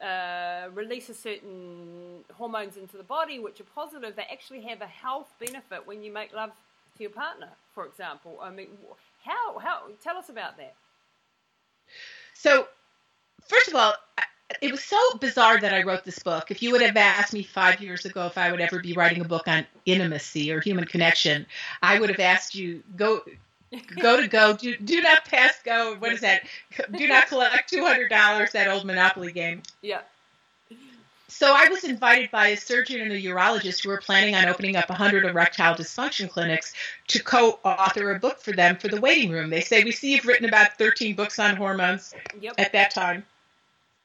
uh, releases certain hormones into the body, which are positive. They actually have a health benefit when you make love to your partner, for example. I mean, how? How? Tell us about that. So, first of all, it was so bizarre that I wrote this book. If you would have asked me five years ago if I would ever be writing a book on intimacy or human connection, I would have asked you go (laughs) go to go do do not pass go. What is that? Do not collect two hundred dollars. That old Monopoly game. Yeah. So I was invited by a surgeon and a urologist who were planning on opening up 100 erectile dysfunction clinics to co-author a book for them for the waiting room. They say we see you've written about 13 books on hormones Yep. at that time.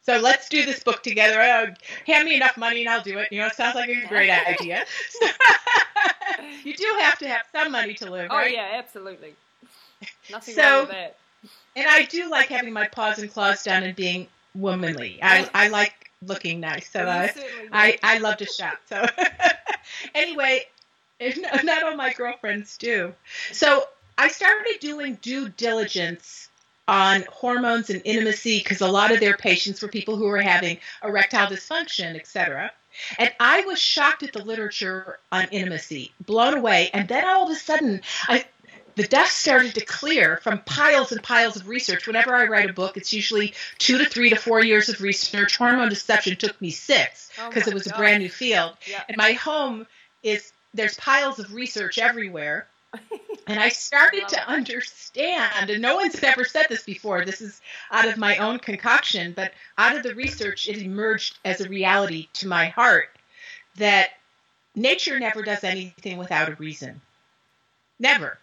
So let's do this book together. Uh, hand me enough money and I'll do it. You know, it sounds like a great (laughs) idea. (laughs) you do have to have some money to live, Oh right? yeah, absolutely. Nothing So- wrong with that. And I do like having my paws and claws done and being womanly. I, I like looking nice. So uh. I, I love to shop. So (laughs) anyway, if- (laughs) not all my girlfriends do. So I started doing due diligence on hormones and intimacy because a lot of their patients were people who were having erectile dysfunction, etc. And I was shocked at the literature on intimacy, blown away. And then all of a sudden, I, the dust started to clear from piles and piles of research. Whenever I write a book, it's usually two to three to four years of research. Hormone deception took me six because my it was a brand new field. Yeah. And my home is there's piles of research everywhere. And I started to understand, and no one's ever said this before. This is out of my own concoction, but out of the research, it emerged as a reality to my heart that nature never does anything without a reason. Never.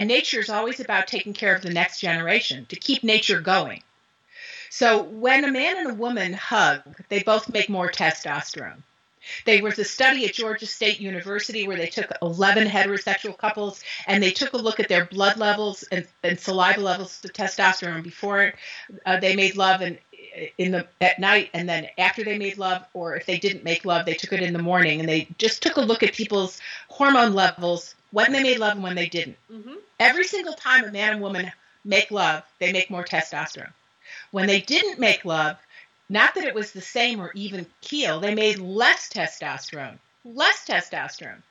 And nature is always about taking care of the next generation, to keep nature going. So when a man and a woman hug, they both make more testosterone. There was a study at Georgia State University where they took 11 heterosexual couples and they took a look at their blood levels and, and saliva levels of testosterone before uh, they made love and in the at night and then after they made love or if they didn't make love they took it in the morning and they just took a look at people's hormone levels when they made love and when they didn't. Mm-hmm. every single time a man and woman make love they make more testosterone. When they didn't make love not that it was the same or even keel they made less testosterone less testosterone.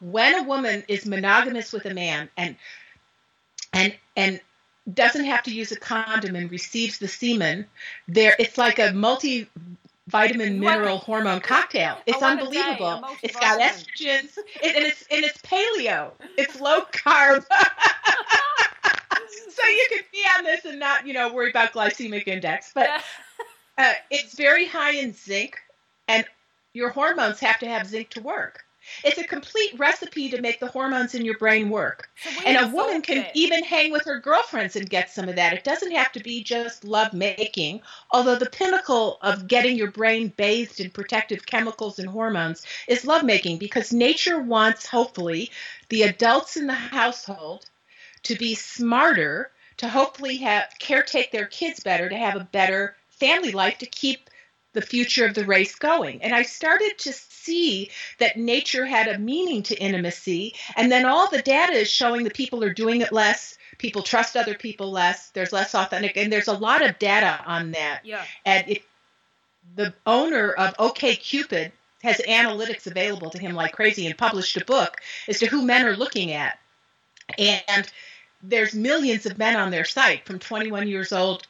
When a woman is monogamous with a man and and and doesn't have to use a condom and receives the semen, there it's like a multi vitamin mineral hormone cocktail. It's unbelievable. It's got estrogens it, and it's and it's paleo. It's low carb. (laughs) so you can be on this and not, you know, worry about glycemic index. But (laughs) uh, it's very high in zinc, and your hormones have to have zinc to work. It's a complete recipe to make the hormones in your brain work. So And a woman can that? even hang with her girlfriends and get some of that. It doesn't have to be just love making, although the pinnacle of getting your brain bathed in protective chemicals and hormones is love making because nature wants, hopefully, the adults in the household to be smarter, to hopefully have caretake their kids better, to have a better family life, to keep the future of the race going. And I started to see that nature had a meaning to intimacy. And then all the data is showing that people are doing it less. People trust other people less. There's less authentic. And there's a lot of data on that. Yeah. And if the owner of OK Cupid has analytics available to him like crazy and published a book as to who men are looking at. And there's millions of men on their site from 21 years old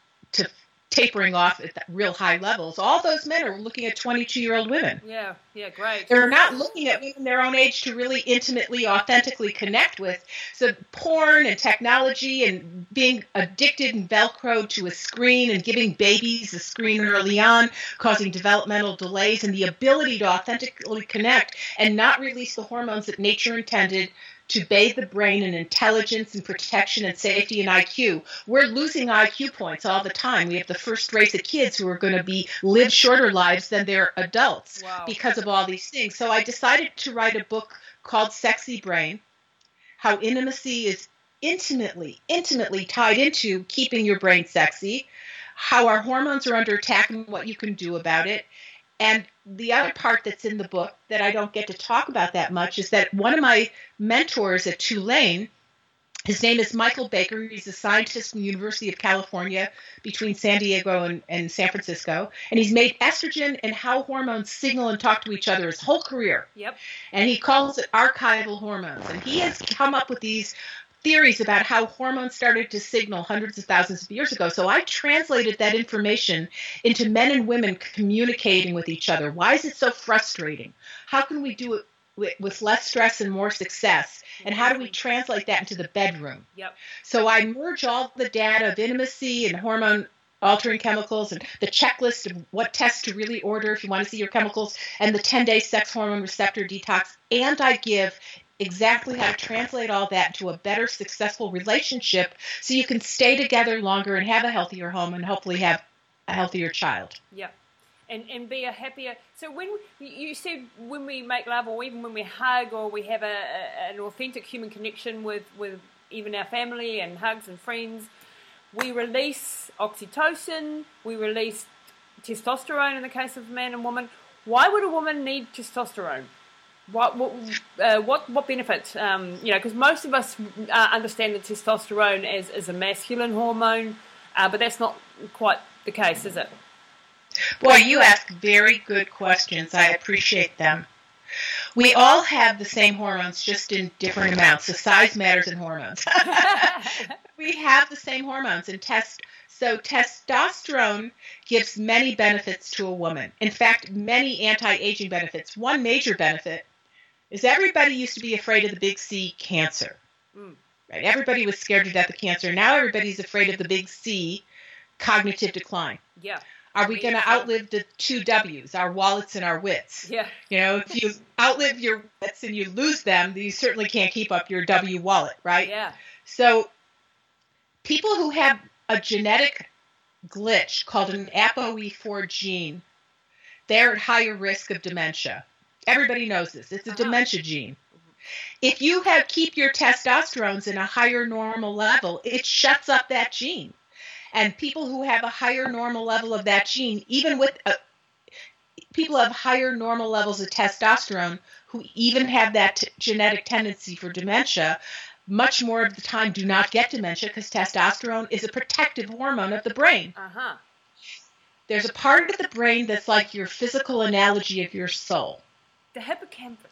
tapering off at real high levels. All those men are looking at 22 year old women. Yeah. Yeah. Great. They're not looking at women their own age to really intimately, authentically connect with. So porn and technology and being addicted and velcroed to a screen and giving babies a screen early on, causing developmental delays and the ability to authentically connect and not release the hormones that nature intended to bathe the brain in intelligence and protection and safety and IQ. We're losing IQ points all the time. We have the first race of kids who are going to be live shorter lives than their adults Wow. because of all these things. So I decided to write a book called Sexy Brain: How Intimacy is Intimately, intimately tied into keeping your brain sexy, how our hormones are under attack and what you can do about it. And the other part that's in the book that I don't get to talk about that much is that one of my mentors at Tulane, his name is Michael Baker. He's a scientist from the University of California between San Diego and, and San Francisco. And he's made estrogen and how hormones signal and talk to each other his whole career. Yep. And he calls it archival hormones. And he has come up with these theories about how hormones started to signal hundreds of thousands of years ago. So I translated that information into men and women communicating with each other. Why is it so frustrating? How can we do it with, with less stress and more success? And how do we translate that into the bedroom? Yep. So I merge all the data of intimacy and hormone altering chemicals and the checklist of what tests to really order if you want to see your chemicals and the 10 day sex hormone receptor detox. And I give exactly how to translate all that into a better, successful relationship so you can stay together longer and have a healthier home and hopefully have a healthier child. Yeah. And, and be a happier. So when you said when we make love, or even when we hug, or we have a, a an authentic human connection with with even our family and hugs and friends, we release oxytocin, we release testosterone in the case of man and woman. Why would a woman need testosterone? What what uh, what what benefit? Um, you know, because most of us uh, understand that testosterone as is a masculine hormone, uh, but that's not quite the case, is it? Boy, you ask very good questions. I appreciate them. We all have the same hormones, just in different amounts. The size matters in hormones. (laughs) we have the same hormones and test. So testosterone gives many benefits to a woman. In fact, many anti-aging benefits. One major benefit is everybody used to be afraid of the big C, cancer. Mm. Right? Everybody was scared to death of cancer. Now everybody's afraid of the big C, cognitive decline. yeah, Are we going to outlive the two W's, our wallets and our wits? yeah, You know, if you outlive your wits and you lose them, you certainly can't keep up your W wallet, right? yeah. So, people who have a genetic glitch called an ApoE4 gene, they're at higher risk of dementia. Everybody knows this. It's a uh-huh. dementia gene. If you have keep your testosterones in a higher normal level, it shuts up that gene. And people who have a higher normal level of that gene, even with a, uh, people have higher normal levels of testosterone who even have that t- genetic tendency for dementia, much more of the time do not get dementia because testosterone is a protective hormone of the brain. Uh-huh. There's a part of the brain that's like your physical analogy of your soul. The hippocampus.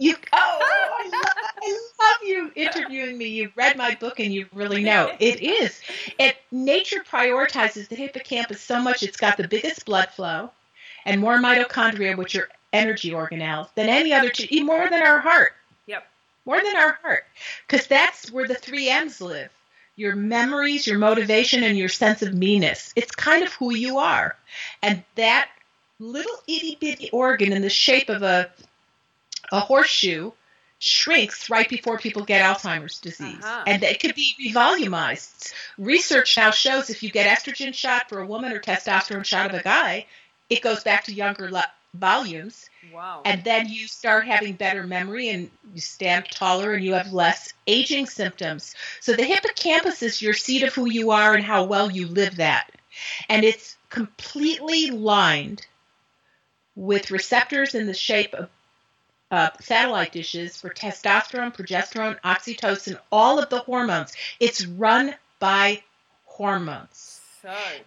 You oh, I love, I love you interviewing me. You've read my book and you really know it is. It nature prioritizes the hippocampus so much it's got the biggest blood flow and more mitochondria, which are energy organelles, than any other, more than our heart. Yep. More than our heart, because that's where the three M's live your memories, your motivation, and your sense of meanness. It's kind of who you are. And that little itty bitty organ in the shape of a, a horseshoe shrinks right before people get Alzheimer's disease. Uh-huh. And it could be revolumized. Research now shows if you get estrogen shot for a woman or testosterone shot of a guy, it goes back to younger le- volumes. Wow. And then you start having better memory and you stand taller and you have less aging symptoms. So the hippocampus is your seat of who you are and how well you live that. And it's completely lined with receptors in the shape of uh, satellite dishes for testosterone, progesterone, oxytocin, all of the hormones. It's run by hormones.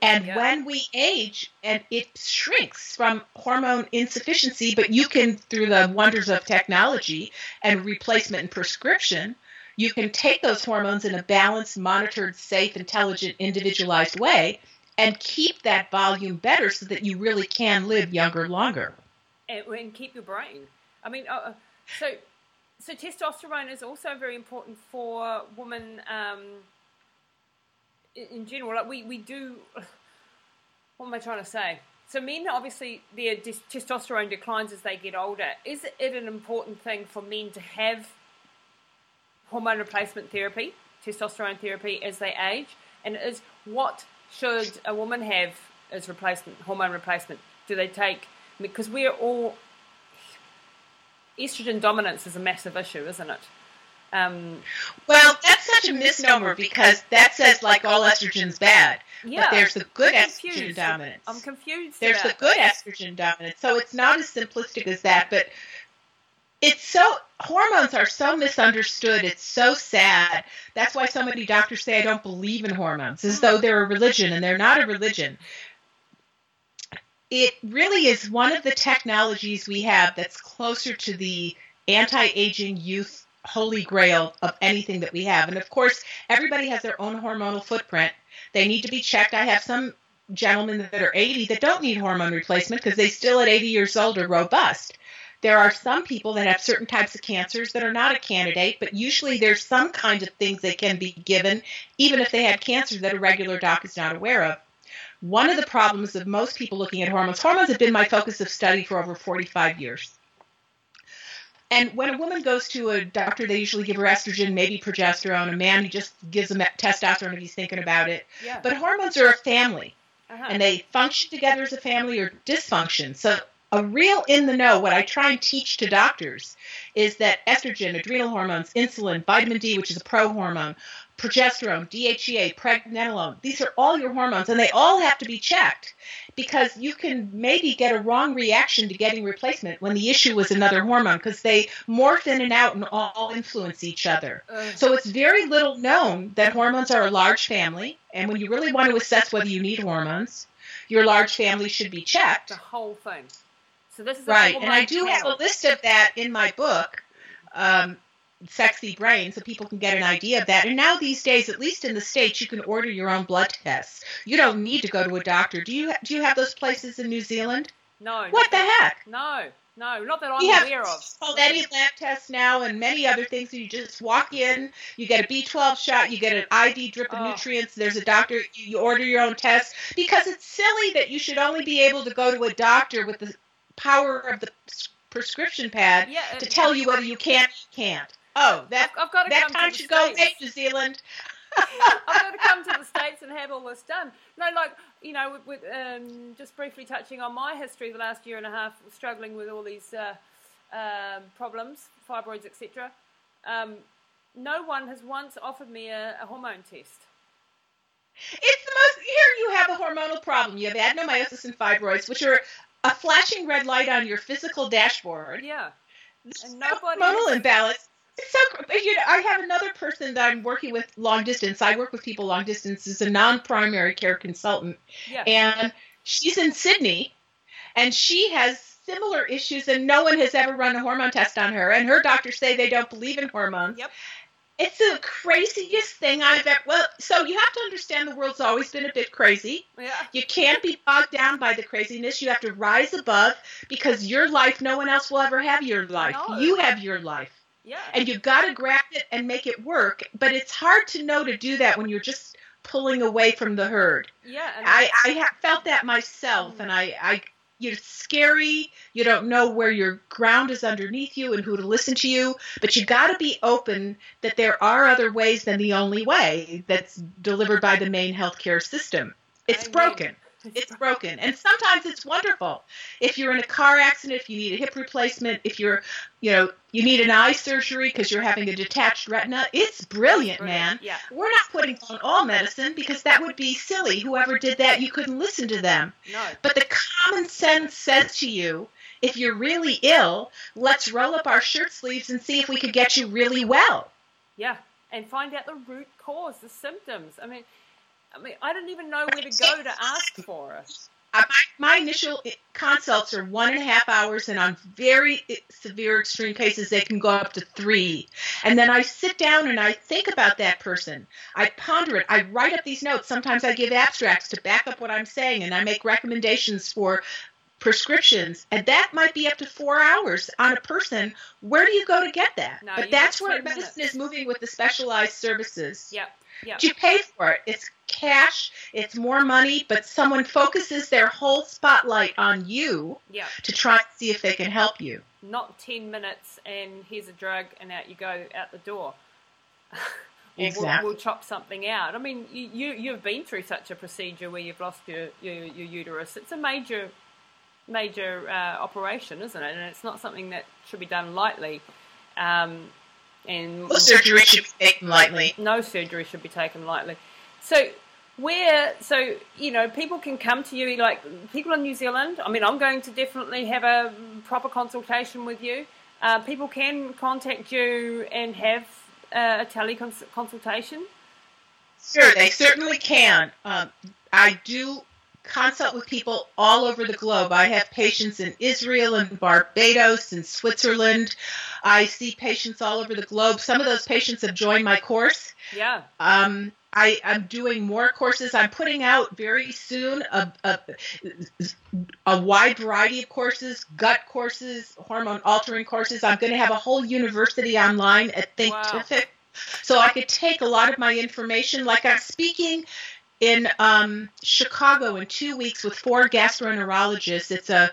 And yeah. when we age, and it shrinks from hormone insufficiency, but you can, through the wonders of technology and replacement and prescription, you can take those hormones in a balanced, monitored, safe, intelligent, individualized way and keep that volume better so that you really can live younger longer. And, and keep your brain. I mean, uh, so so testosterone is also very important for women. Um, in general, like we, we do. (sighs) What am I trying to say? So men, obviously, their testosterone declines as they get older. Is it an important thing for men to have hormone replacement therapy, testosterone therapy, as they age? And is what should a woman have as replacement hormone replacement? Do they take? Because we're all estrogen dominance is a massive issue, isn't it? Um, well, that's such a misnomer because that says like all estrogen's bad. Yeah, but there's the good estrogen dominance. I'm confused. There's the good estrogen dominance. So it's not as simplistic as that, but it's so hormones are so misunderstood. It's so sad. That's why so many doctors say I don't believe in hormones, as though they're a religion, and they're not a religion. It really is one of the technologies we have that's closer to the anti-aging youth holy grail of anything that we have. And of course, everybody has their own hormonal footprint. They need to be checked. I have some gentlemen that are 80 that don't need hormone replacement because they still at 80 years old are robust. There are some people that have certain types of cancers that are not a candidate, but usually there's some kind of things they can be given, even if they had cancer that a regular doc is not aware of. One of the problems of most people looking at hormones, hormones have been my focus of study for over 45 years. And when a woman goes to a doctor, they usually give her estrogen, maybe progesterone. A man, he just gives them testosterone if he's thinking about it. Yeah. But hormones are a family, uh-huh. and they function together as a family or dysfunction. So a real in the know, what I try and teach to doctors is that estrogen, adrenal hormones, insulin, vitamin D, which is a pro hormone, progesterone, DHEA, pregnenolone. These are all your hormones, and they all have to be checked because you can maybe get a wrong reaction to getting replacement when the issue was another hormone because they morph in and out and all influence each other. So it's very little known that hormones are a large family, and when you really want to assess whether you need hormones, your large family should be checked. The whole thing. So this is right, and I do have a list of that in my book. Um, sexy brain so people can get an idea of that. And now these days, at least in the states, you can order your own blood tests. You don't need to go to a doctor. Do you do you have those places in New Zealand? No. What the heck? No. No, not that I'm we aware of. called any lab test now and many other things. You just walk in, you get a B12 shot, you get an IV drip of oh. nutrients. There's a doctor, you order your own test because it's silly that you should only be able to go to a doctor with the power of the prescription pad yeah, to tell you whether you can or can't. Oh, that I've, I've got to that time to go away, New Zealand. (laughs) I've got to come to the states and have all this done. No, like you know, with, with um, just briefly touching on my history, the last year and a half, struggling with all these uh, um, problems, fibroids, etc. Um, no one has once offered me a, a hormone test. It's the most. Here you have a hormonal problem. You have adenomyosis and fibroids, which are a flashing red light on your physical dashboard. Yeah. And nobody hormonal imbalance. It's so. You know, I have another person that I'm working with long distance. I work with people long distance as a non-primary care consultant, yeah. and she's in Sydney, and she has similar issues, and no one has ever run a hormone test on her. And her doctors say they don't believe in hormones. Yep. It's the craziest thing I've ever. Well, so you have to understand the world's always been a bit crazy. Yeah. You can't be bogged down by the craziness. You have to rise above because your life, no one else will ever have your life. No. You have your life. Yeah. And you've got to grab it and make it work. But it's hard to know to do that when you're just pulling away from the herd. Yeah. I, I felt that myself, mm-hmm. and I, I you're scary. You don't know where your ground is underneath you and who to listen to you. But you got to be open that there are other ways than the only way that's delivered by the main healthcare system. It's broken. It's broken. And sometimes it's wonderful. If you're in a car accident, if you need a hip replacement, if you're, you know, you need an eye surgery because you're having a detached retina, it's brilliant, man. Yeah. We're not putting on all medicine because that would be silly. Whoever did that, you couldn't listen to them. No. But the common sense says to you, if you're really ill, let's roll up our shirt sleeves and see if we could get you really well. Yeah. And find out the root cause, the symptoms. I mean, I mean, I don't even know where to go to ask for it. My, my initial consults are one and a half hours, and on very severe extreme cases, they can go up to three. And then I sit down and I think about that person. I ponder it. I write up these notes. Sometimes I give abstracts to back up what I'm saying, and I make recommendations for prescriptions and that might be up to four hours on a person where do you go to get that no, but that's where medicine minutes. is moving with the specialized services yep yep you pay for it it's cash, it's more money, but someone focuses their whole spotlight on you yeah. to try and see if they can help you. Not 10 minutes and here's a drug and out you go out the door. (laughs) exactly. We'll, we'll, chop something out. I mean, you, you, you've been through such a procedure where you've lost your, your, your uterus. It's a major major uh, operation, isn't it? And it's not something that should be done lightly. Um, and no surgery should be taken lightly. No surgery should be taken lightly. So where so you know people can come to you like people in New Zealand. I mean, I'm going to definitely have a proper consultation with you. Uh, people can contact you and have uh, a teleconsultation. Sure, they certainly can. Um, I do consult with people all over the globe. I have patients in Israel and Barbados and Switzerland. I see patients all over the globe. Some of those patients have joined my course. Yeah. Um, I, am doing more courses. I'm putting out very soon a, a, a, wide variety of courses, gut courses, hormone altering courses. I'm going to have a whole university online at Thinkific. Wow. So I could take a lot of my information, like I'm speaking in um, Chicago in two weeks with four gastroenterologists. It's a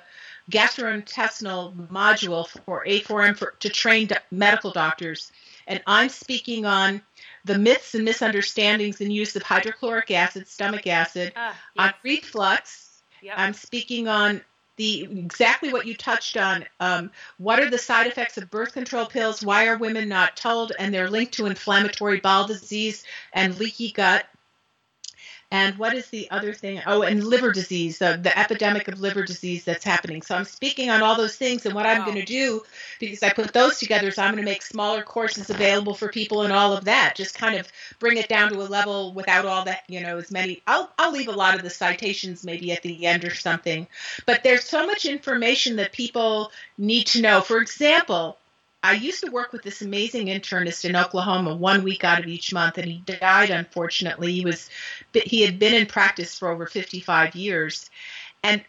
gastrointestinal module for A4M for, to train medical doctors. And I'm speaking on the myths and misunderstandings in use of hydrochloric acid, stomach acid, ah, yes. on reflux. Yep. I'm speaking on the exactly what you touched on. Um, what are the side effects of birth control pills? Why are women not told? And they're linked to inflammatory bowel disease and leaky gut. And what is the other thing? Oh, and liver disease, the, the epidemic of liver disease that's happening. So I'm speaking on all those things. And what. I'm going to do, because I put those together, is I'm going to make smaller courses available for people and all of that. Just kind of bring it down to a level without all that, you know, as many. I'll, I'll leave a lot of the citations maybe at the end or something. But there's so much information that people need to know. For example, I used to work with this amazing internist in Oklahoma one week out of each month, and he died unfortunately. He was he had been in practice for over 55 years, and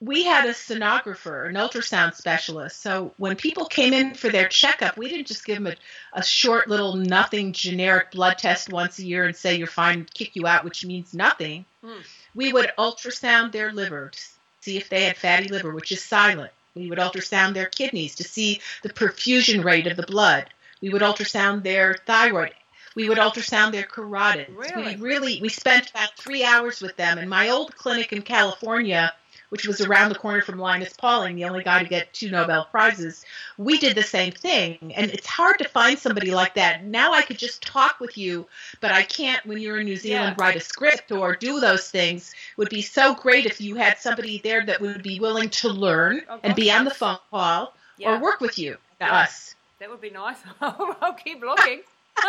we had a sonographer, an ultrasound specialist. So when people came in for their checkup, we didn't just give them a, a short little nothing generic blood test once a year and say you're fine, kick you out, which means nothing. Hmm. We would ultrasound their liver to see if they had fatty liver, which is silent. We would ultrasound their kidneys to see the perfusion rate of the blood. We would ultrasound their thyroid. We would ultrasound their carotids. Really? We really we spent about three hours with them. In my old clinic in California, which was around the corner from Linus Pauling, the only guy to get two Nobel Prizes, we did the same thing. And it's hard to find somebody like that. Now I could just talk with you, but I can't when you're in New Zealand Yeah. write a script or do those things. It would be so great if you had somebody there that would be willing to learn Oh, and be on the phone call Yeah. or work with you, Yeah. us. That would be nice. (laughs) I'll keep looking. (laughs)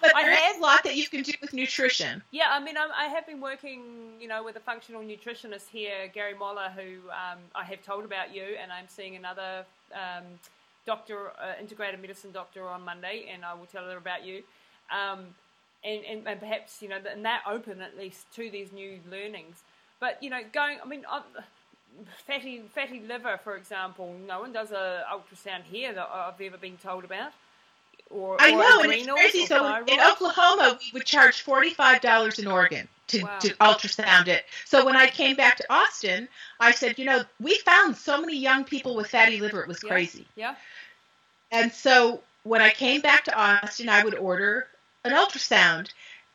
But I there is have- a lot that you can do with nutrition. Yeah, I mean, I'm, I have been working, you know, with a functional nutritionist here, Gary Moller, who um, I have told about you, and I'm seeing another um, doctor, uh, integrated medicine doctor on Monday, and I will tell her about you. Um, and, and, and perhaps, you know, and that open at least to these new learnings. But, you know, going, I mean, I'm, fatty fatty liver, for example, no one does a ultrasound here that I've ever been told about. Or, I or know, and it's crazy. So in Oklahoma, we would charge forty-five dollars an organ to, Wow. to ultrasound it. So when I came back to Austin, I said, you know, we found so many young people with fatty liver. It was crazy. Yeah. And so when I came back to Austin, I would order an ultrasound.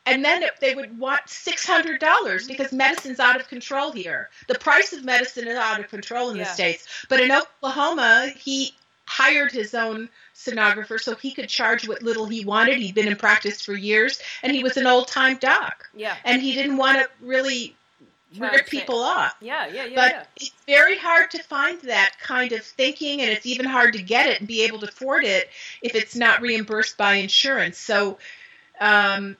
And then they would want $600 because medicine's out of control here. The price of medicine is out of control in the States. But in Oklahoma, he hired his own sonographer so he could charge what little he wanted. He'd been in practice for years and he was an old time doc. Yeah. And he didn't want to really rip people off Yeah, yeah, yeah, but yeah. it's very hard to find that kind of thinking and it's even hard to get it and be able to afford it if it's not reimbursed by insurance so um,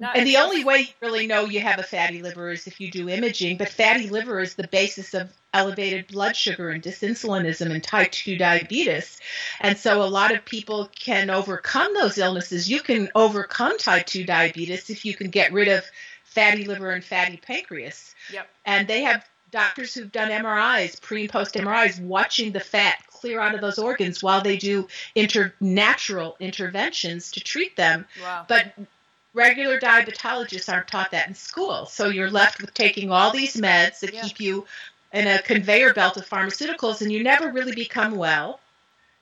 No, and the only way you really know you have a fatty liver is if you do imaging but fatty liver is the basis of elevated blood sugar and dysinsulinism and type 2 diabetes and so a lot of people can overcome those illnesses you can overcome type 2 diabetes if you can get rid of fatty liver and fatty pancreas Yep. and they have doctors who've done MRIs, pre and post MRIs, watching the fat clear out of those organs while they do inter- natural interventions to treat them. Wow. But regular diabetologists aren't taught that in school. So you're left with taking all these meds that Yeah. keep you in a conveyor belt of pharmaceuticals, and you never really become well.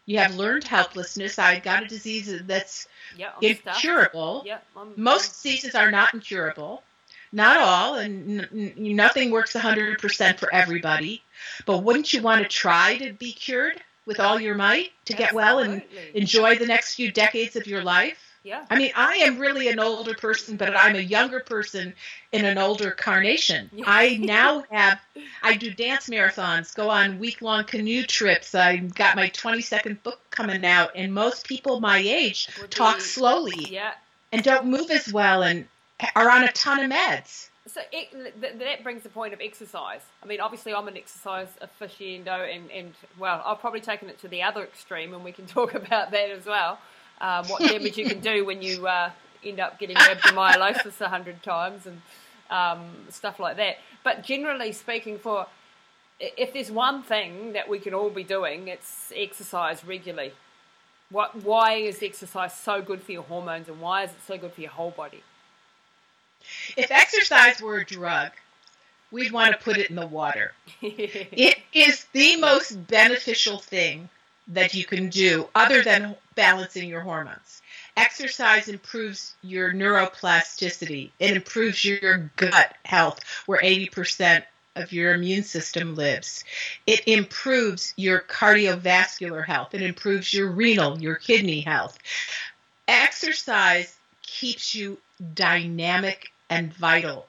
You have learned helplessness. I got a disease that's yeah, incurable. Yeah, Most diseases are not incurable. Not all, and n- n- nothing works 100% for everybody. But wouldn't you want to try to be cured with all your might to get well and enjoy the next few decades of your life? Yeah. I mean, I am really an older person, but I'm a younger person in an older carnation. Yeah. I (laughs) now have, I do dance marathons, go on week long canoe trips. I got my 22nd book coming out, and most people my age Would talk be- slowly Yeah. and don't move as well and are on a ton of meds. So it, that brings the point of exercise. I mean, obviously, I'm an exercise aficionado, and, and well, I've probably taken it to the other extreme, and we can (laughs) talk about that as well. Um, what damage you can do when you uh, end up getting rhabdomyolysis a hundred times and um, stuff like that. But generally speaking, for if there's one thing that we can all be doing, it's exercise regularly. What? Why is exercise so good for your hormones, and why is it so good for your whole body? If exercise were a drug, we'd want to put it in the water. (laughs) It is the most beneficial thing that you can do other than balancing your hormones. Exercise improves your neuroplasticity. It improves your gut health, where 80% of your immune system lives. It improves your cardiovascular health. It improves your renal, your kidney health. Exercise keeps you dynamic and vital.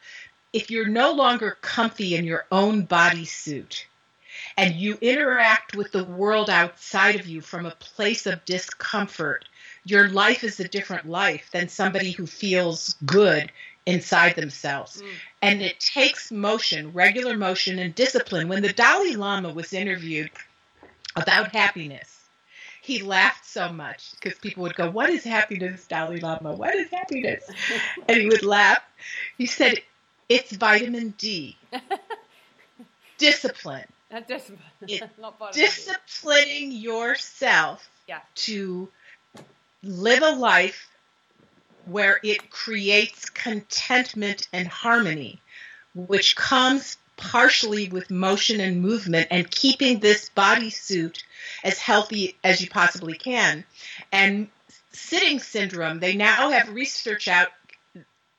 If you're no longer comfy in your own bodysuit and you interact with the world outside of you from a place of discomfort, your life is a different life than somebody who feels good inside themselves. Mm. And it takes motion, regular motion, and discipline. When the Dalai Lama was interviewed about happiness, he laughed so much because people would go, What is happiness, Dalai Lama? What is happiness? (laughs) and he would laugh. He said, It's vitamin D. (laughs) Discipline. (laughs) Not discipline. Not vitamin D. Disciplining yourself Yeah. to live a life where it creates contentment and harmony, which comes partially with motion and movement and keeping this bodysuit as healthy as you possibly can. And sitting syndrome. They now have research out.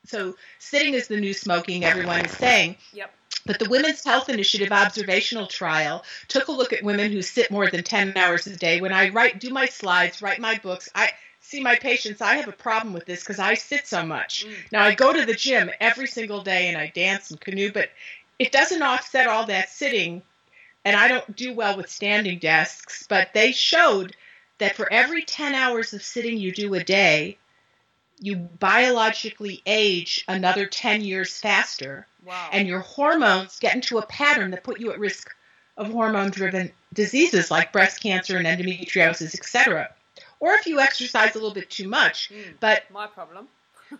So sitting is the new smoking. Everyone is saying. Yep. But the Women's Health Initiative observational trial took a look at women who sit more than 10 hours a day. When I write, do my slides, write my books, I see my patients. I have a problem with this because I sit so much. Mm. Now I go to the gym every single day and I dance and canoe, but it doesn't offset all that sitting. And I don't do well with standing desks, but they showed that for every 10 hours of sitting you do a day, you biologically age another 10 years faster Wow. and your hormones get into a pattern that put you at risk of hormone driven diseases like breast cancer and endometriosis, etc. Or if you exercise a little bit too much. Mm. But My problem. (laughs)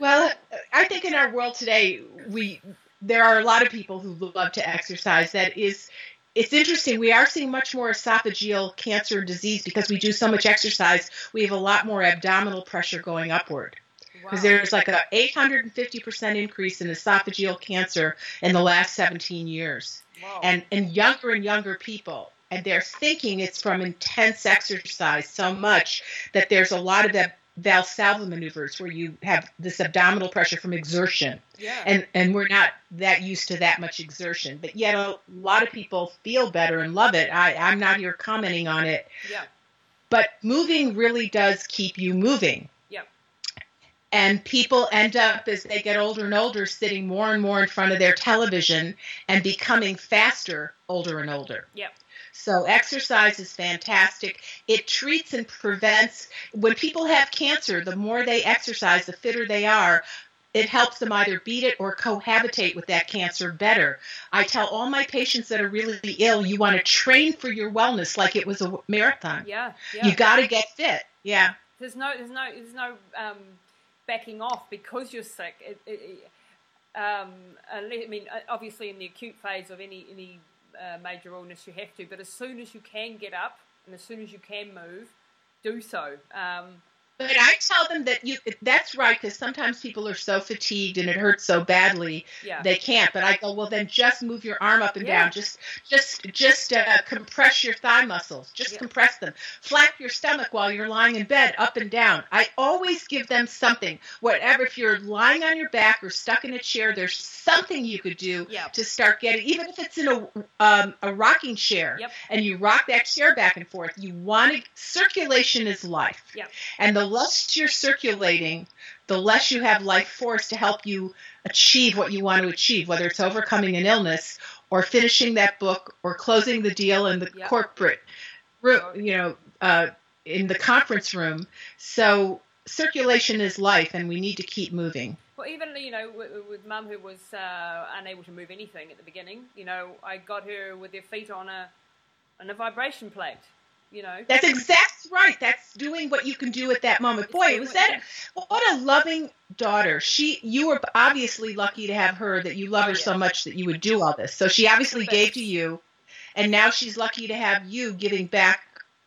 well, I think in our world today we there are a lot of people who love to exercise. That is it's interesting. We are seeing much more esophageal cancer disease because we do so much exercise. We have a lot more abdominal pressure going upward Wow. because there's like a 850% increase in esophageal cancer in the last 17 years wow. and and younger and younger people and they're thinking it's from intense exercise so much that there's a lot of that valsalva maneuvers where you have this abdominal pressure from exertion yeah. and and we're not that used to that much exertion but yet a lot of people feel better and love it i i'm not here commenting on it yeah. but moving really does keep you moving. And people end up as they get older and older sitting more and more in front of their television and becoming faster older and older Yep. so exercise is fantastic it treats and prevents when people have cancer the more they exercise the fitter they are it helps them either beat it or cohabitate with that cancer better. I tell all my patients that are really ill, you want to train for your wellness like it was a marathon. Yeah. Yeah. You got to get fit. Yeah. there's no there's no there's no um, backing off because you're sick. It, it, um, I mean, obviously in the acute phase of any any uh, major illness, you have to. But as soon as you can get up and as soon as you can move, do so. Um, But I tell them that you that's right because sometimes people are so fatigued and it hurts so badly yeah. they can't. But I go, well, then just move your arm up and Yeah. down. Just just just uh, compress your thigh muscles. Just Yeah. compress them. Flap your stomach while you're lying in bed, up and down. I always give them something. Whatever, if you're lying on your back or stuck in a chair, there's something you could do to start getting. Even if it's in a um, a rocking chair Yep. and you rock that chair back and forth, you want to. Circulation is life. Yep. And the less you're circulating, the less you have life force to help you achieve what you want to achieve, whether it's overcoming an illness or finishing that book or closing the deal in the Yep. corporate room, you know, uh, in the conference room. So circulation is life, and we need to keep moving. Well, even you know, with, with mum who was uh, unable to move anything at the beginning, you know, I got her with her feet on a on a vibration plate. You know, That's exactly right. That's doing what you can do at that moment. Boy, was that what a loving daughter. She, you were obviously lucky to have her. That you love Oh, her so much that you would do all this. So she obviously gave to you, and now she's lucky to have you giving back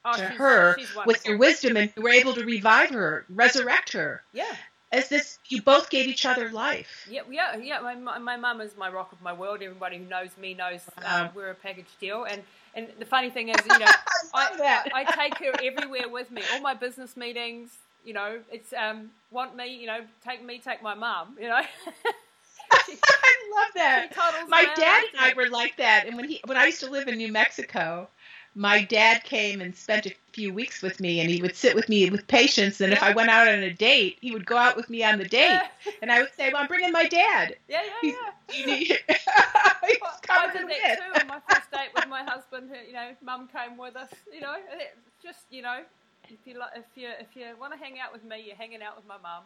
oh, to she's- her she's with your wisdom, and you were able to revive her, resurrect her. yeah. As this, you both gave each other life. Yeah, yeah, yeah. My my mum is my rock of my world. Everybody who knows me knows um, we're a package deal. And and the funny thing is, you (laughs) know, I, that. I take her everywhere with me. All my business meetings, you know, it's um want me, you know, take me, take my mom, you know. (laughs) she, (laughs) I love that. my dad and I were like that. And when he when I used to live in New Mexico, my dad came and spent a few weeks with me, and he would sit with me with patients. And if I went out on a date, he would go out with me on the date, Yeah, and I would say, "Well, I'm bringing my dad." yeah, yeah. He's- yeah. (laughs) Need- (laughs) He's Well, I did that too on my first date with my husband. Who, you know, mum came with us. You know, just you know, if you li- if you if you want to hang out with me, you're hanging out with my mum.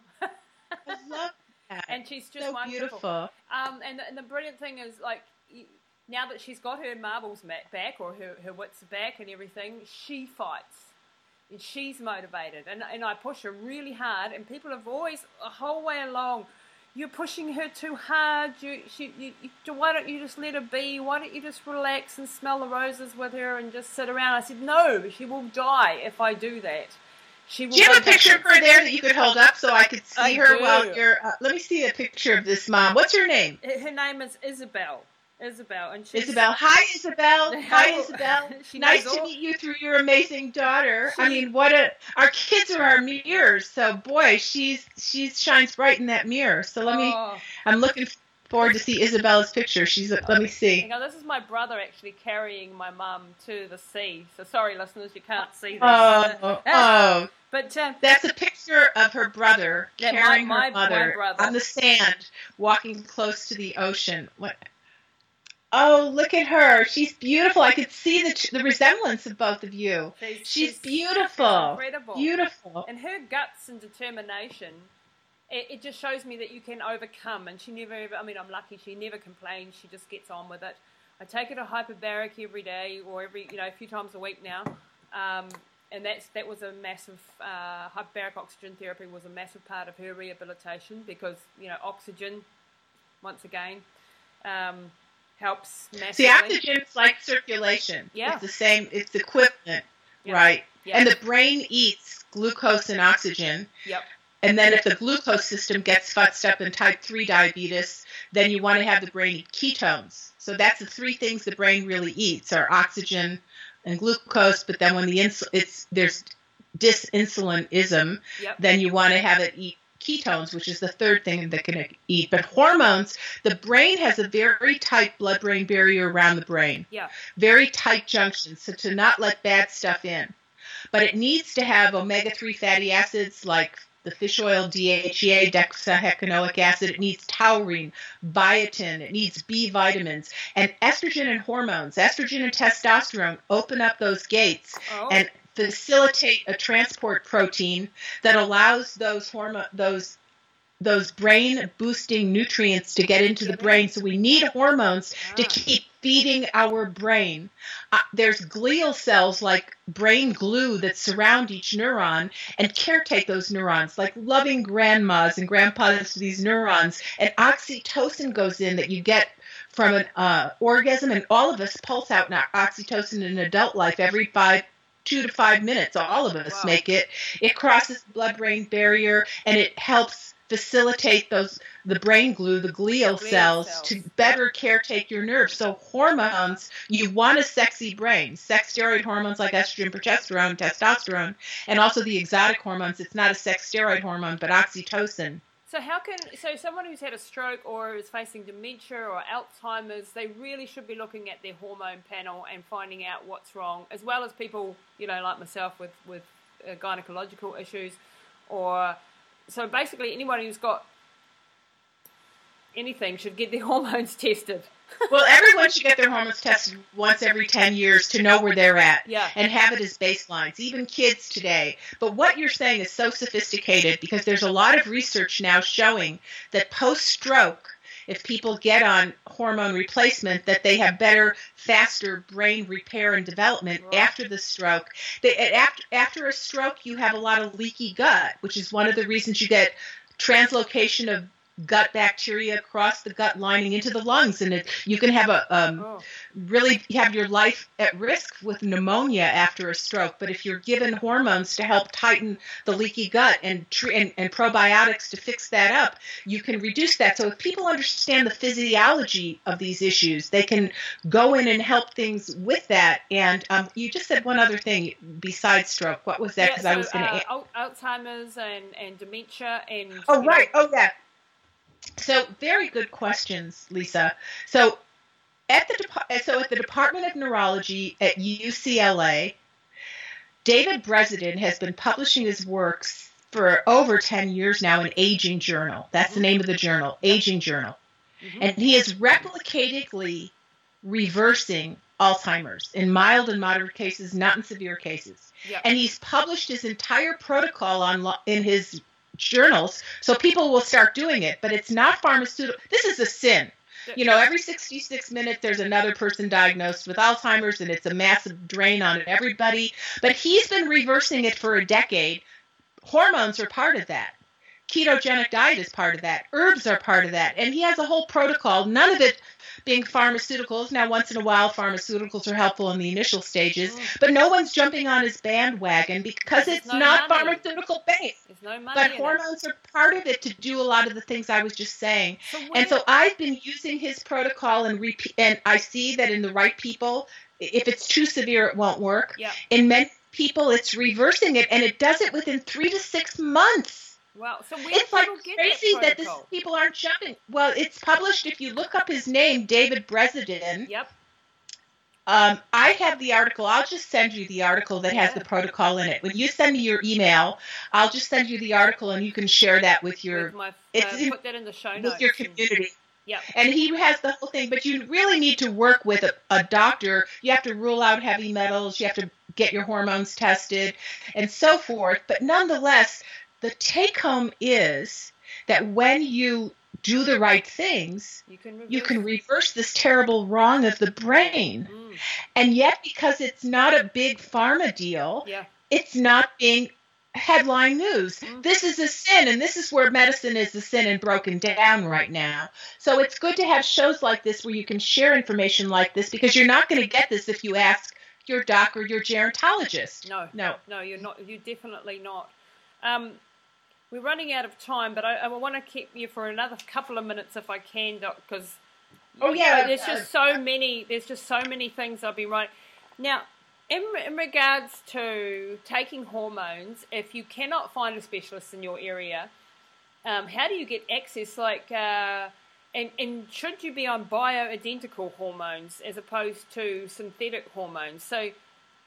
I love that. (laughs) and she's just so wonderful. beautiful. Um, and, the, and the brilliant thing is, like, now that she's got her marbles back or her, her wits back and everything, she fights. And she's motivated. And, and I push her really hard. And people have always, the whole way along, you're pushing her too hard. You, she, you, you, why don't you just let her be? Why don't you just relax and smell the roses with her and just sit around? I said, no, she will die if I do that. She will Do you have a picture of her there that you could hold up so I could see I her do. while you're? Uh, let me see a picture of this mom. What's her name? Her name is Isabel. Isabel, and she's, Isabel. Hi, Isabel. (laughs) Hi, Isabel. (laughs) Nice to all- meet you through your amazing daughter. I mean, what a our kids are our mirrors. So boy, she's she shines bright in that mirror. So let me. Oh. I'm looking forward to see Isabella's picture. She's. Let me see. Hang on, this is my brother actually carrying my mum to the sea. So sorry, listeners, you can't see this. Oh, (laughs) oh, But um, that's a picture of her brother Yeah, my- carrying my- her mother brother. on the sand, walking close to the ocean. What? Oh, look at her! She's beautiful. I could see the the resemblance of both of you. she's, She's beautiful. incredible. Beautiful. And her guts and determination, it, it just shows me that you can overcome. And she never, ever, I mean, I'm lucky she never complains. She just gets on with it. I take her to hyperbaric every day or every, you know, a few times a week now. Um, and that's that was a massive uh, hyperbaric oxygen therapy was a massive part of her rehabilitation because you know oxygen, once again, um, helps massively. See, oxygen is like circulation. Yeah. It's the same. It's equivalent, right? Yeah. And the brain eats glucose and oxygen. Yep. And then if the glucose system gets fucked up in type 3 diabetes, then you want to have the brain eat ketones. So that's the three things the brain really eats are oxygen and glucose, but then when the ins- it's there's disinsulinism, Yep. then you want to have it eat ketones, which is the third thing that can eat. But hormones, the brain has a very tight blood-brain barrier around the brain Yeah. very tight junctions so to not let bad stuff in. But it needs to have omega 3 fatty acids like the fish oil DHEA, docosahexaenoic acid. It needs taurine, biotin. It needs B vitamins. And estrogen and hormones, estrogen and testosterone, open up those gates Oh. and facilitate a transport protein that allows those hormone those those brain boosting nutrients to get into the brain. So we need hormones to keep feeding our brain. Uh, there's glial cells like brain glue that surround each neuron and caretake those neurons like loving grandmas and grandpas to these neurons and oxytocin goes in that you get from an uh, orgasm and all of us pulse out oxytocin in adult life every five two to five minutes all of us Wow. make it. It crosses the blood brain barrier and it helps facilitate those the brain glue the glial, Glial cells, cells. to better caretake your nerves. So hormones you want a sexy brain. Sex steroid hormones like estrogen progesterone testosterone and also the exotic hormones. It's not a sex steroid hormone but oxytocin So how can so someone who's had a stroke or is facing dementia or Alzheimer's, they really should be looking at their hormone panel and finding out what's wrong, as well as people you know like myself with with uh, gynecological issues, or so basically anyone who's got anything should get their (laughs) hormones tested. well everyone should get their hormones tested once every 10 years to know where they're at Yeah. and have it as baselines, even kids today. But what you're saying is so sophisticated because there's a lot of research now showing that post stroke, if people get on hormone replacement, that they have better, faster brain repair and development Right. after the stroke. They, after, after a stroke, you have a lot of leaky gut, which is one of the reasons you get translocation of gut bacteria across the gut lining into the lungs and it, you can have a um, Oh, really have your life at risk with pneumonia after a stroke. But if you're given hormones to help tighten the leaky gut and, tr- and and probiotics to fix that up, you can reduce that. So if people understand the physiology of these issues, they can go in and help things with that. And um, you just said one other thing besides stroke. What was that? yeah, Because so, I was going to. uh, Al- Alzheimer's and, and dementia and Oh, you know, right. Oh, yeah. So, very good questions, Lisa. So, at the Depa- so at the Department of Neurology at UCLA, David Bredesen has been publishing his works for over 10 years now in Aging Journal. That's the name of the journal, Aging Journal. Mhm. And he is replicatedly reversing Alzheimer's in mild and moderate cases, not in severe cases yeah. and he's published his entire protocol on in his journals so people will start doing it but it's not pharmaceutical. this is a sin. You know every 66 minutes there's another person diagnosed with alzheimer's and it's a massive drain on everybody but he's been reversing it for a decade. Hormones are part of that. Ketogenic diet is part of that. Herbs are part of that. And he has a whole protocol. None of it being pharmaceuticals. Now, once in a while, pharmaceuticals are helpful in the initial stages, but no one's jumping on his bandwagon because it's no not money. pharmaceutical based. No but hormones it. are part of it to do a lot of the things I was just saying. So and so I've been using his protocol and repeat, and I see that in the right people, if it's too severe, it won't work. In many people, it's reversing it, and it does it within three to six months. Well, so it's like crazy that, that this people aren't jumping. Well, it's published. If you look up his name, David Bredesen. Yep. Um, I have the article. I'll just send you the article that has the protocol in it. When you send me your email, I'll just send you the article, and you can share that with your. With my, uh, put that in the show notes. With your community. Yeah. And he has the whole thing, but you really need to work with a, a doctor. You have to rule out heavy metals. You have to get your hormones tested, and so forth. But nonetheless, the take home is that when you do the right things, you can reverse, you can reverse this terrible wrong of the brain. Mm. And yet, because it's not a big pharma deal, yeah. it's not being headline news. Mm. This is a sin, and this is where medicine is a sin and broken down right now. So it's good to have shows like this where you can share information like this because you're not going to get this if you ask your doc or your gerontologist. No, no, no, you're not. You're definitely not. Um, we're running out of time, but I, I want to keep you for another couple of minutes if I can, Doc, because oh yeah, there's just so many. There's just so many things I've been writing. Now, in, in regards to taking hormones, if you cannot find a specialist in your area, um, how do you get access? Like, uh, and, and should you be on bioidentical hormones as opposed to synthetic hormones? So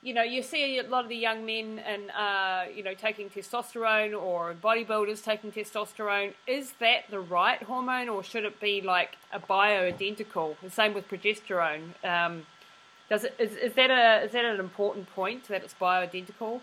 you know, you see a lot of the young men and uh, you know taking testosterone or bodybuilders taking testosterone. Is that the right hormone, or should it be like a bioidentical? The same with progesterone. Um, does it is, is that a is that an important point that it's bioidentical?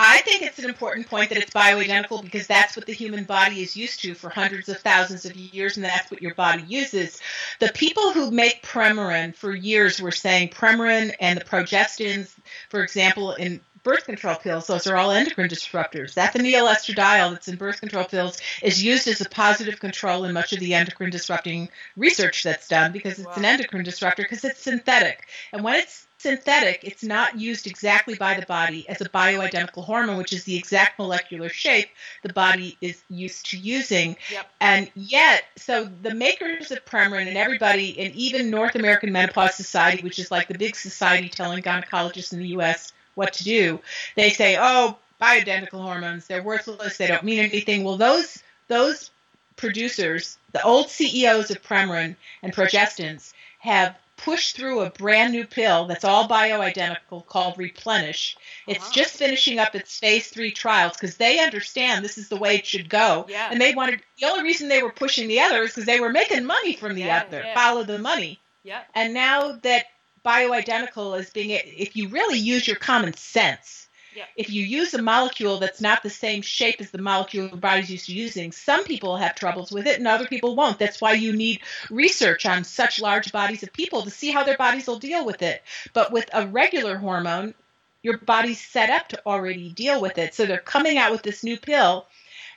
I think it's an important point that it's bioidentical because that's what the human body is used to for hundreds of thousands of years, and that's what your body uses. The people who make Premarin for years were saying Premarin and the progestins, for example, in birth control pills, those are all endocrine disruptors. That ethinyl estradiol that's in birth control pills is used as a positive control in much of the endocrine disrupting research that's done because it's wow. an endocrine disruptor because it's synthetic. And when it's synthetic, it's not used exactly by the body as a bioidentical hormone, which is the exact molecular shape the body is used to using. Yep. And yet, so the makers of Premarin and everybody, and even North American Menopause Society, which is like the big society telling gynecologists in the U.S. what to do, they say, oh, bioidentical hormones, they're worthless, they don't mean anything. Well, those those producers, the old CEOs of Premarin and progestins, have push through a brand new pill that's all bioidentical called Replenish. It's uh-huh. just finishing up its phase three trials because they understand this is the way it should go. Yeah. And they wanted the only reason they were pushing the other is because they were making money from the yeah, other. Yeah. Follow the money. Yeah. And now that bioidentical is being, if you really use your common sense, If you use a molecule that's not the same shape as the molecule your body's used to using, some people have troubles with it and other people won't. That's why you need research on such large bodies of people to see how their bodies will deal with it. But with a regular hormone, your body's set up to already deal with it. So they're coming out with this new pill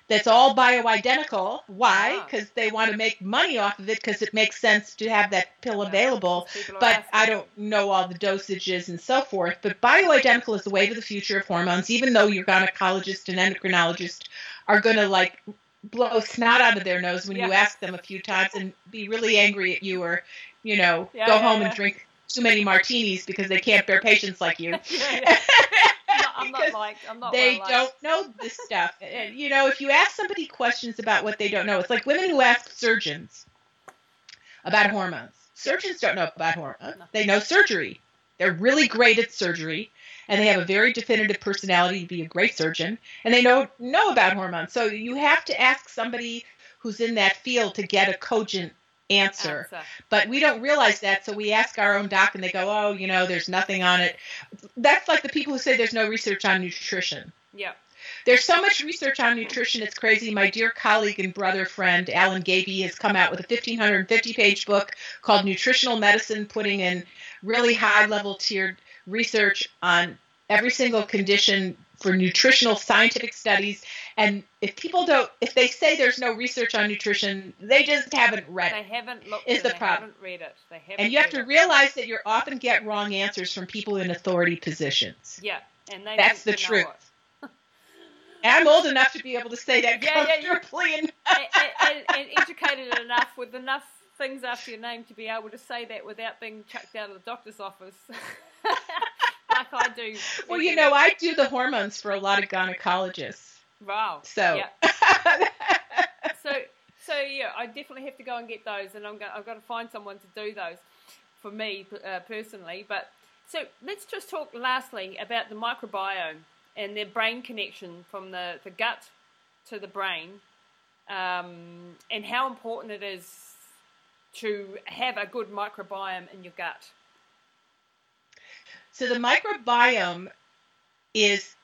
that's all bioidentical. Why? Because they want to make money off of it because it makes sense to have that pill available. But I don't know all the dosages and so forth. But bioidentical is the wave of the future of hormones, even though your gynecologist and endocrinologist are going to like blow snot out of their nose when yeah. you ask them a few times and be really angry at you or, you know, yeah, go yeah, home and drink too many martinis because they can't bear patients like you. (laughs) (laughs) I'm not like I'm not. They well don't know this stuff. And, you know, if you ask somebody questions about what they don't know, it's like women who ask surgeons about hormones. Surgeons don't know about hormones. They know surgery. They're really great at surgery, and they have a very definitive personality to be a great surgeon, and they know know about hormones. So you have to ask somebody who's in that field to get a cogent answer. answer. But we don't realize that, so we ask our own doc, and they go, "Oh, you know, there's nothing on it." That's like the people who say there's no research on nutrition. Yeah. There's so much research on nutrition, it's crazy. My dear colleague and brother friend Alan Gaby has come out with a 1550 page book called Nutritional Medicine, putting in really high level tiered research on every single condition for nutritional scientific studies. And if people don't, if they say there's no research on nutrition, they just haven't read They it. haven't looked. Is the they problem. haven't read it. They haven't. And you have to realize that you often get wrong answers from people in authority positions. Yeah, and they That's the truth. (laughs) I'm old enough to be able to say that Yeah, yeah, comfortably. (laughs) and- and, (laughs) and, and educated enough with enough things after your name to be able to say that without being chucked out of the doctor's office, like I do. well, you know, I do the hormones for a lot of gynecologists. Wow. So, Yeah. (laughs) So, so yeah, I definitely have to go and get those, and I'm going. I've got to find someone to do those for me uh, personally. But so let's just talk lastly about the microbiome and their brain connection from the, the gut to the brain, um, and how important it is to have a good microbiome in your gut. So the microbiome is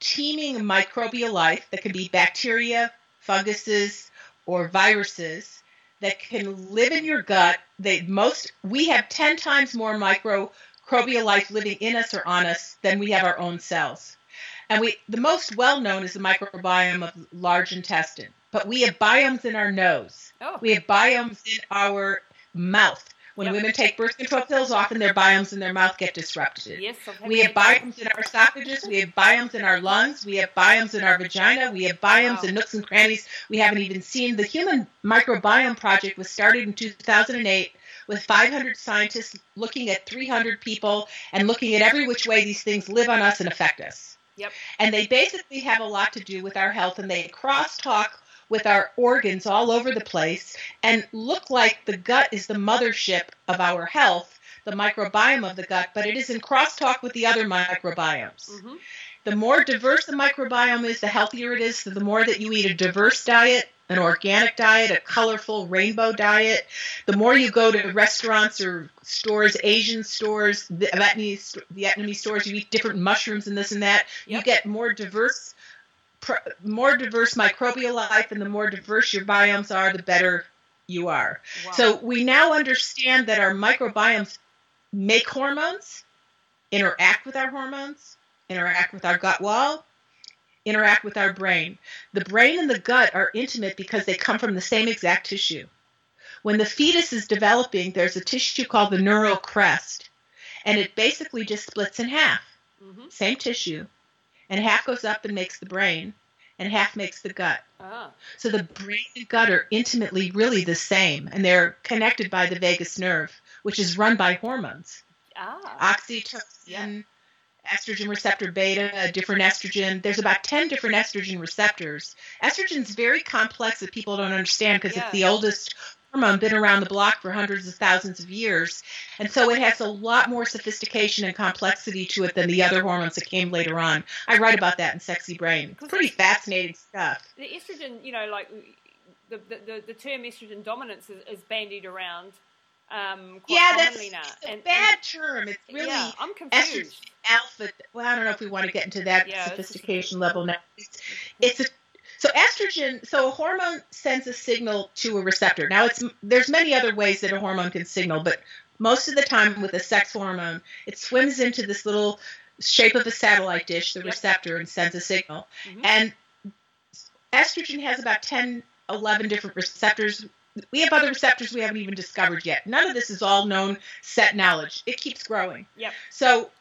teeming microbial life that can be bacteria, funguses, or viruses that can live in your gut. They most we have ten times more microbial life living in us or on us than we have our own cells. And we the most well known is the microbiome of large intestine. But we have biomes in our nose. Oh, We have biomes in our mouth. When Yep. women take birth control pills, often their biomes in their mouth get disrupted. yes. I've We have biomes in our esophagus. We have biomes in our lungs. We have biomes in our vagina. We have biomes Wow. in nooks and crannies we haven't even seen. The Human Microbiome Project was started in 2008 with 500 scientists looking at 300 people and looking at every which way these things live on us and affect us. Yep. And they basically have a lot to do with our health and they crosstalk with our organs all over the place and look like the gut is the mothership of our health, the microbiome of the gut, but it is in crosstalk with the other microbiomes. Mhm. The more diverse the microbiome is, the healthier it is. So the more that you eat a diverse diet, an organic diet, a colorful rainbow diet, the more you go to restaurants or stores, Asian stores, Vietnamese, Vietnamese stores, you eat different mushrooms and this and that. You Yep. get more diverse, pr- more diverse microbial life, and the more diverse your biomes are, the better you are. Wow. So we now understand that our microbiomes make hormones, interact with our hormones, interact with our gut wall, interact with our brain. The brain and the gut are intimate because they come from the same exact tissue. When the fetus is developing, there's a tissue called the neural crest, and it basically just splits in half. Mhm. Same tissue, and half goes up and makes the brain, and half makes the gut. Ah. So the brain and gut are intimately really the same, and they're connected by the vagus nerve, which is run by hormones Ah. oxytocin, Yeah. estrogen receptor beta, a different estrogen. There's about 10 different estrogen receptors. Estrogen's very complex that people don't understand because Yeah. it's the oldest hormone, been around the block for hundreds of thousands of years. And so it has a lot more sophistication and complexity to it than the other hormones that came later on. I write about that in Sexy Brain. It's pretty fascinating stuff. the estrogen, you know, like the the, the, the term estrogen dominance is, is bandied around um, quite yeah, that's commonly now. it's a and, bad term. It's really yeah, I'm estrogen confused. alpha. Well, I don't know if we want to get into that Yeah, sophistication level now. It's, it's a so estrogen. So a hormone sends a signal to a receptor. Now it's there's many other ways that a hormone can signal, but most of the time with a sex hormone, it swims into this little shape of a satellite dish, the receptor, and sends a signal. Mhm. And estrogen has about 10, 11 different receptors. We have other receptors we haven't even discovered yet. None of this is all known set knowledge. It keeps growing. Yep. So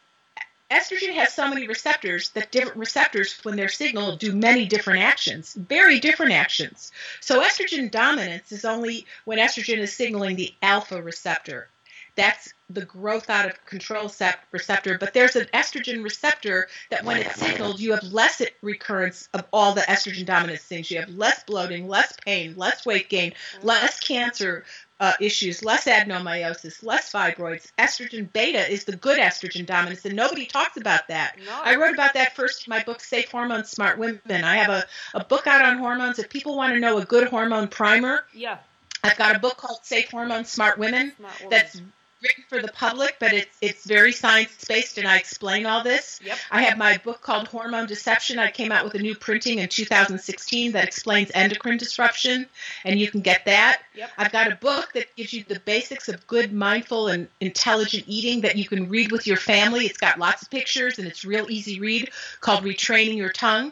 estrogen has so many receptors that different receptors, when they're signaled, do many different actions, very different actions. So estrogen dominance is only when estrogen is signaling the alpha receptor. That's the growth out of control receptor. But there's an estrogen receptor that when it's signaled, you have less recurrence of all the estrogen dominance things. You have less bloating, less pain, less weight gain, less cancer uh, issues, less adenomyosis, less fibroids. Estrogen beta is the good estrogen dominance, and nobody talks about that. No. I wrote about that first in my book, Safe Hormones, Smart Women. I have a, a book out on hormones. If people want to know a good hormone primer, yeah. I've got a book called Safe Hormones, Smart Women Smart woman. that's written for the public, but it's it's very science based, and I explain all this. Yep. I have my book called Hormone Deception. I came out with a new printing in 2016 that explains (laughs) endocrine disruption, and you can get that. Yep. I've got a book that gives you the basics of good, mindful, and intelligent eating that you can read with your family. It's got lots of pictures and it's real easy read called Retraining Your Tongue.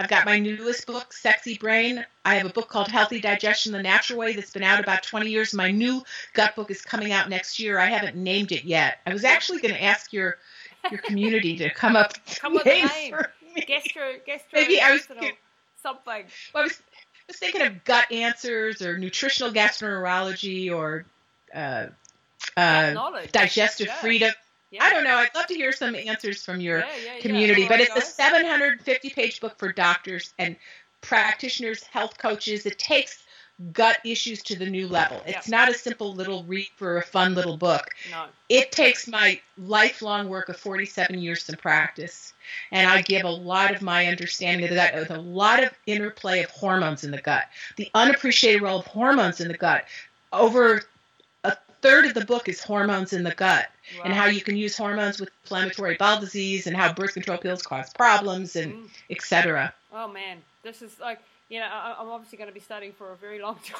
I've got my newest book, Sexy Brain. I have a book called Healthy Digestion the Natural Way that's been out about 20 years. My new gut book is coming out next year. I haven't named it yet. I was actually going to ask your your community to come up (laughs) Come with a name. Gastro, gastro, Maybe I was something. Well, I was, was thinking of gut answers or nutritional gastroenterology or uh, uh, digestive Yeah. freedom. Yeah. I don't know. I'd love to hear some answers from your Yeah, yeah, community. But it's a 750 page book for doctors and practitioners, health coaches. It takes gut issues to the new level. It's not a simple little read for a fun little book. No. It takes my lifelong work of 47 years in practice, and I give a lot of my understanding of the gut with a lot of interplay of hormones in the gut, the unappreciated role of hormones in the gut. Over third of the book is hormones in the gut and how you can use hormones with inflammatory bowel disease and how birth control pills cause problems and Mm. etc. Oh man, this is like you know I, I'm obviously going to be studying for a very long (laughs) time.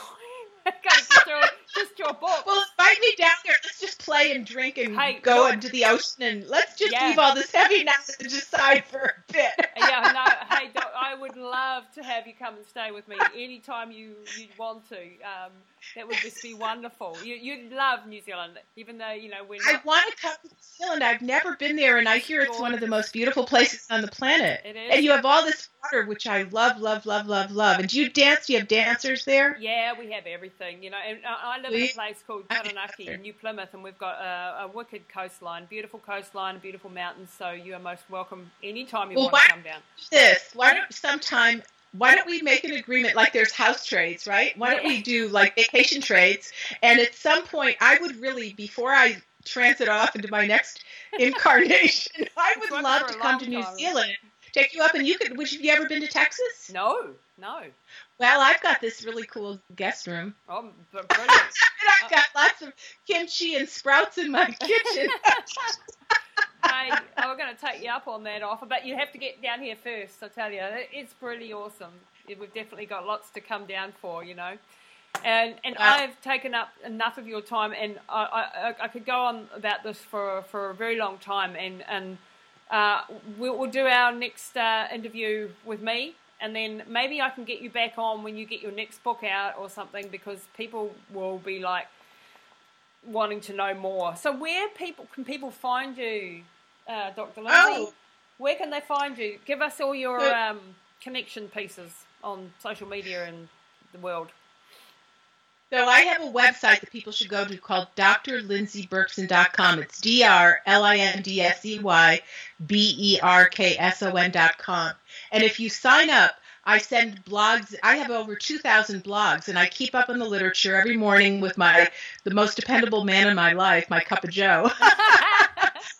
Going just your, just your book. Well, invite me down there. Let's just play and drink and Hey, go into the ocean and let's just Yeah. leave all this heavy knowledge aside for a bit. (laughs) yeah, no, hey, I would love to have you come and stay with me anytime you you want to. Um, that would just be wonderful. You you'd love New Zealand, even though you know we're I not. want to come to New Zealand. I've never been there, and I hear it's one of the most beautiful places on the planet. It is. And you have all this water, which I love, love, love, love, love. And do you dance? Do you have dancers there? Yeah, we have everything, you know. And I live in a place called Taranaki in New Plymouth, and we've got a, a wicked coastline, beautiful coastline, beautiful mountains. So you are most welcome anytime you Well, want to come down. This. Why don't sometime? Why don't we make an agreement like there's house trades, right? Why don't we do like vacation trades? And at some point, I would really, before I transit off into my next (laughs) incarnation, I would love to come to New time. Zealand, take you up, and you could. Would you have you ever been to Texas? No, no. Well, I've got this really cool guest room. Oh, brilliant. (laughs) And I've uh, got lots of kimchi and sprouts in my kitchen. (laughs) hey, oh, we're going to take you up on that offer, but you have to get down here first. I tell you, it's pretty awesome. We've definitely got lots to come down for, you know. And and Wow. I've taken up enough of your time, and I, I, I could go on about this for for a very long time. And and uh, we'll, we'll do our next uh, interview with me, and then maybe I can get you back on when you get your next book out or something, because people will be like wanting to know more. So where people can people find you, uh, Dr. Lindsey? Oh. Where can they find you? Give us all your um, connection pieces on social media and the world. So I have a website that people should go to called drlindseyberkson.com. It's D R L I N D S E Y B E R K S O N.com. And if you sign up, I send blogs. I have over 2,000 blogs, and I keep up on the literature every morning with my the most dependable man in my life, my cup of Joe. (laughs)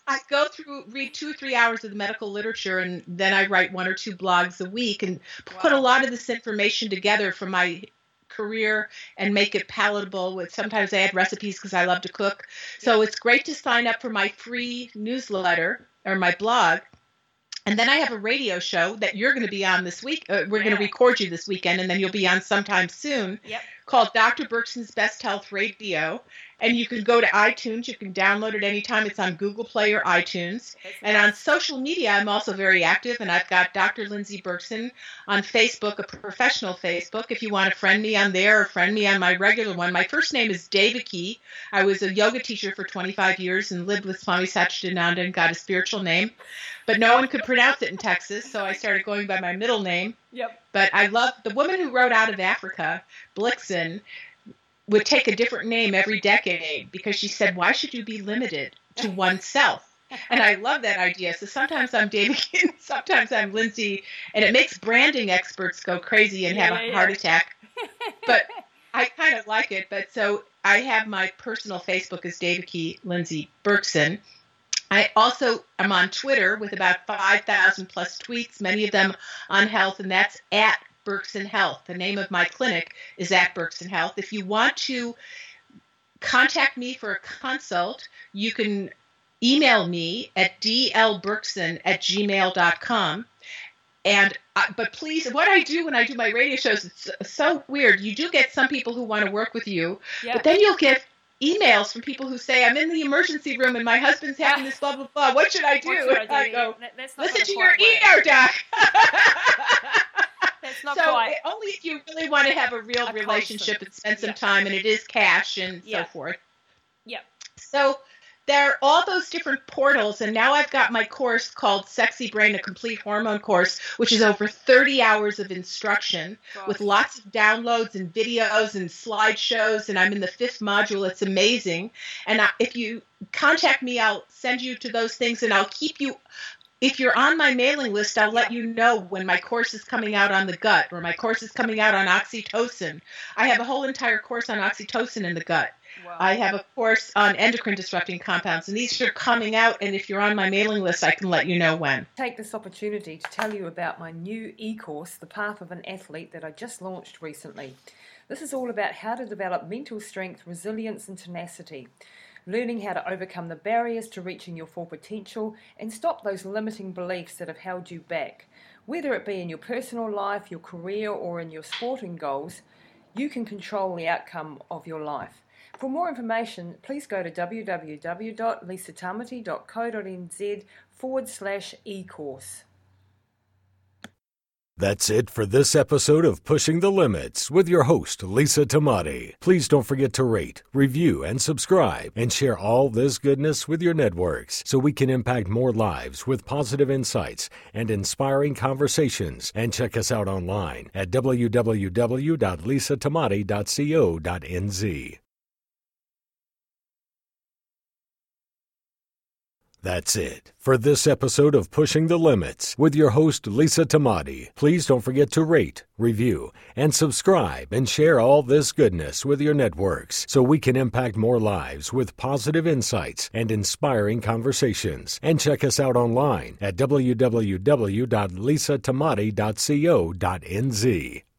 I go through, read two or three hours of the medical literature, and then I write one or two blogs a week and put a lot of this information together from my career and make it palatable with sometimes I add recipes because I love to cook. So it's great to sign up for my free newsletter or my blog. And then I have a radio show that you're going to be on this week. Uh, we're going to record you this weekend, and then you'll be on sometime soon Yep. Called Dr. Berkson's Best Health Radio. And you can go to iTunes. You can download it anytime. It's on Google Play or iTunes. And on social media, I'm also very active, and I've got Dr. Lindsey Berkson on Facebook, a professional Facebook. If you want to friend me on there or friend me on my regular one, my first name is Devaki. I was a yoga teacher for 25 years and lived with Swami Satchidananda and got a spiritual name, but no one could pronounce it in Texas, so I started going by my middle name. Yep. But I love the woman who wrote Out of Africa, Blixen, would take a different name every decade because she said, Why should you be limited to oneself? And I love that idea. So sometimes I'm David, (laughs) sometimes I'm Lindsey, and it makes branding experts go crazy and have Yeah, a heart yeah. attack. But I kind of like it. But so I have my personal Facebook as Devaki Lindsey Berkson. I also am on Twitter with about 5,000 plus tweets, many of them on health, and that's at Berkson Health. The name of my clinic is at Berkson Health. If you want to contact me for a consult, you can email me at dlberkson at gmail.com. And uh, but please, what I do when I do my radio shows, it's so weird. You do get some people who want to work with you, yeah. but then you'll get emails from people who say, "I'm in the emergency room and my husband's having this blah blah blah. What should I do?" Should I, do? I go, "Listen to your ER doc." (laughs) That's not so quite. only if you really want to have a real a relationship constant. and spend some yeah. time, and it is cash and yeah. so forth. Yeah. So there are all those different portals, and now I've got my course called Sexy Brain, a complete hormone course, which is over 30 hours of instruction with lots of downloads and videos and slideshows. And I'm in the fifth module. It's amazing. And if you contact me, I'll send you to those things, and I'll keep you if you're on my mailing list, I'll let you know when my course is coming out on the gut or my course is coming out on oxytocin. I have a whole entire course on oxytocin in the gut. I have a course on endocrine disrupting compounds, and these are coming out. And if you're on my mailing list, I can let you know when. Take this opportunity to tell you about my new e course, The Path of an Athlete, that I just launched recently. This is all about how to develop mental strength, resilience, and tenacity learning how to overcome the barriers to reaching your full potential and stop those limiting beliefs that have held you back. Whether it be in your personal life, your career, or in your sporting goals, you can control the outcome of your life. For more information, please go to www.lisatamati.co.nz forward slash e course. That's it for this episode of Pushing the Limits with your host, Lisa Tamati. Please don't forget to rate, review, and subscribe, and share all this goodness with your networks so we can impact more lives with positive insights and inspiring conversations. And check us out online at www.lisatamati.co.nz. That's it for this episode of Pushing the Limits with your host, Lisa Tamati. Please don't forget to rate, review, and subscribe and share all this goodness with your networks so we can impact more lives with positive insights and inspiring conversations. And check us out online at www.lisatamati.co.nz.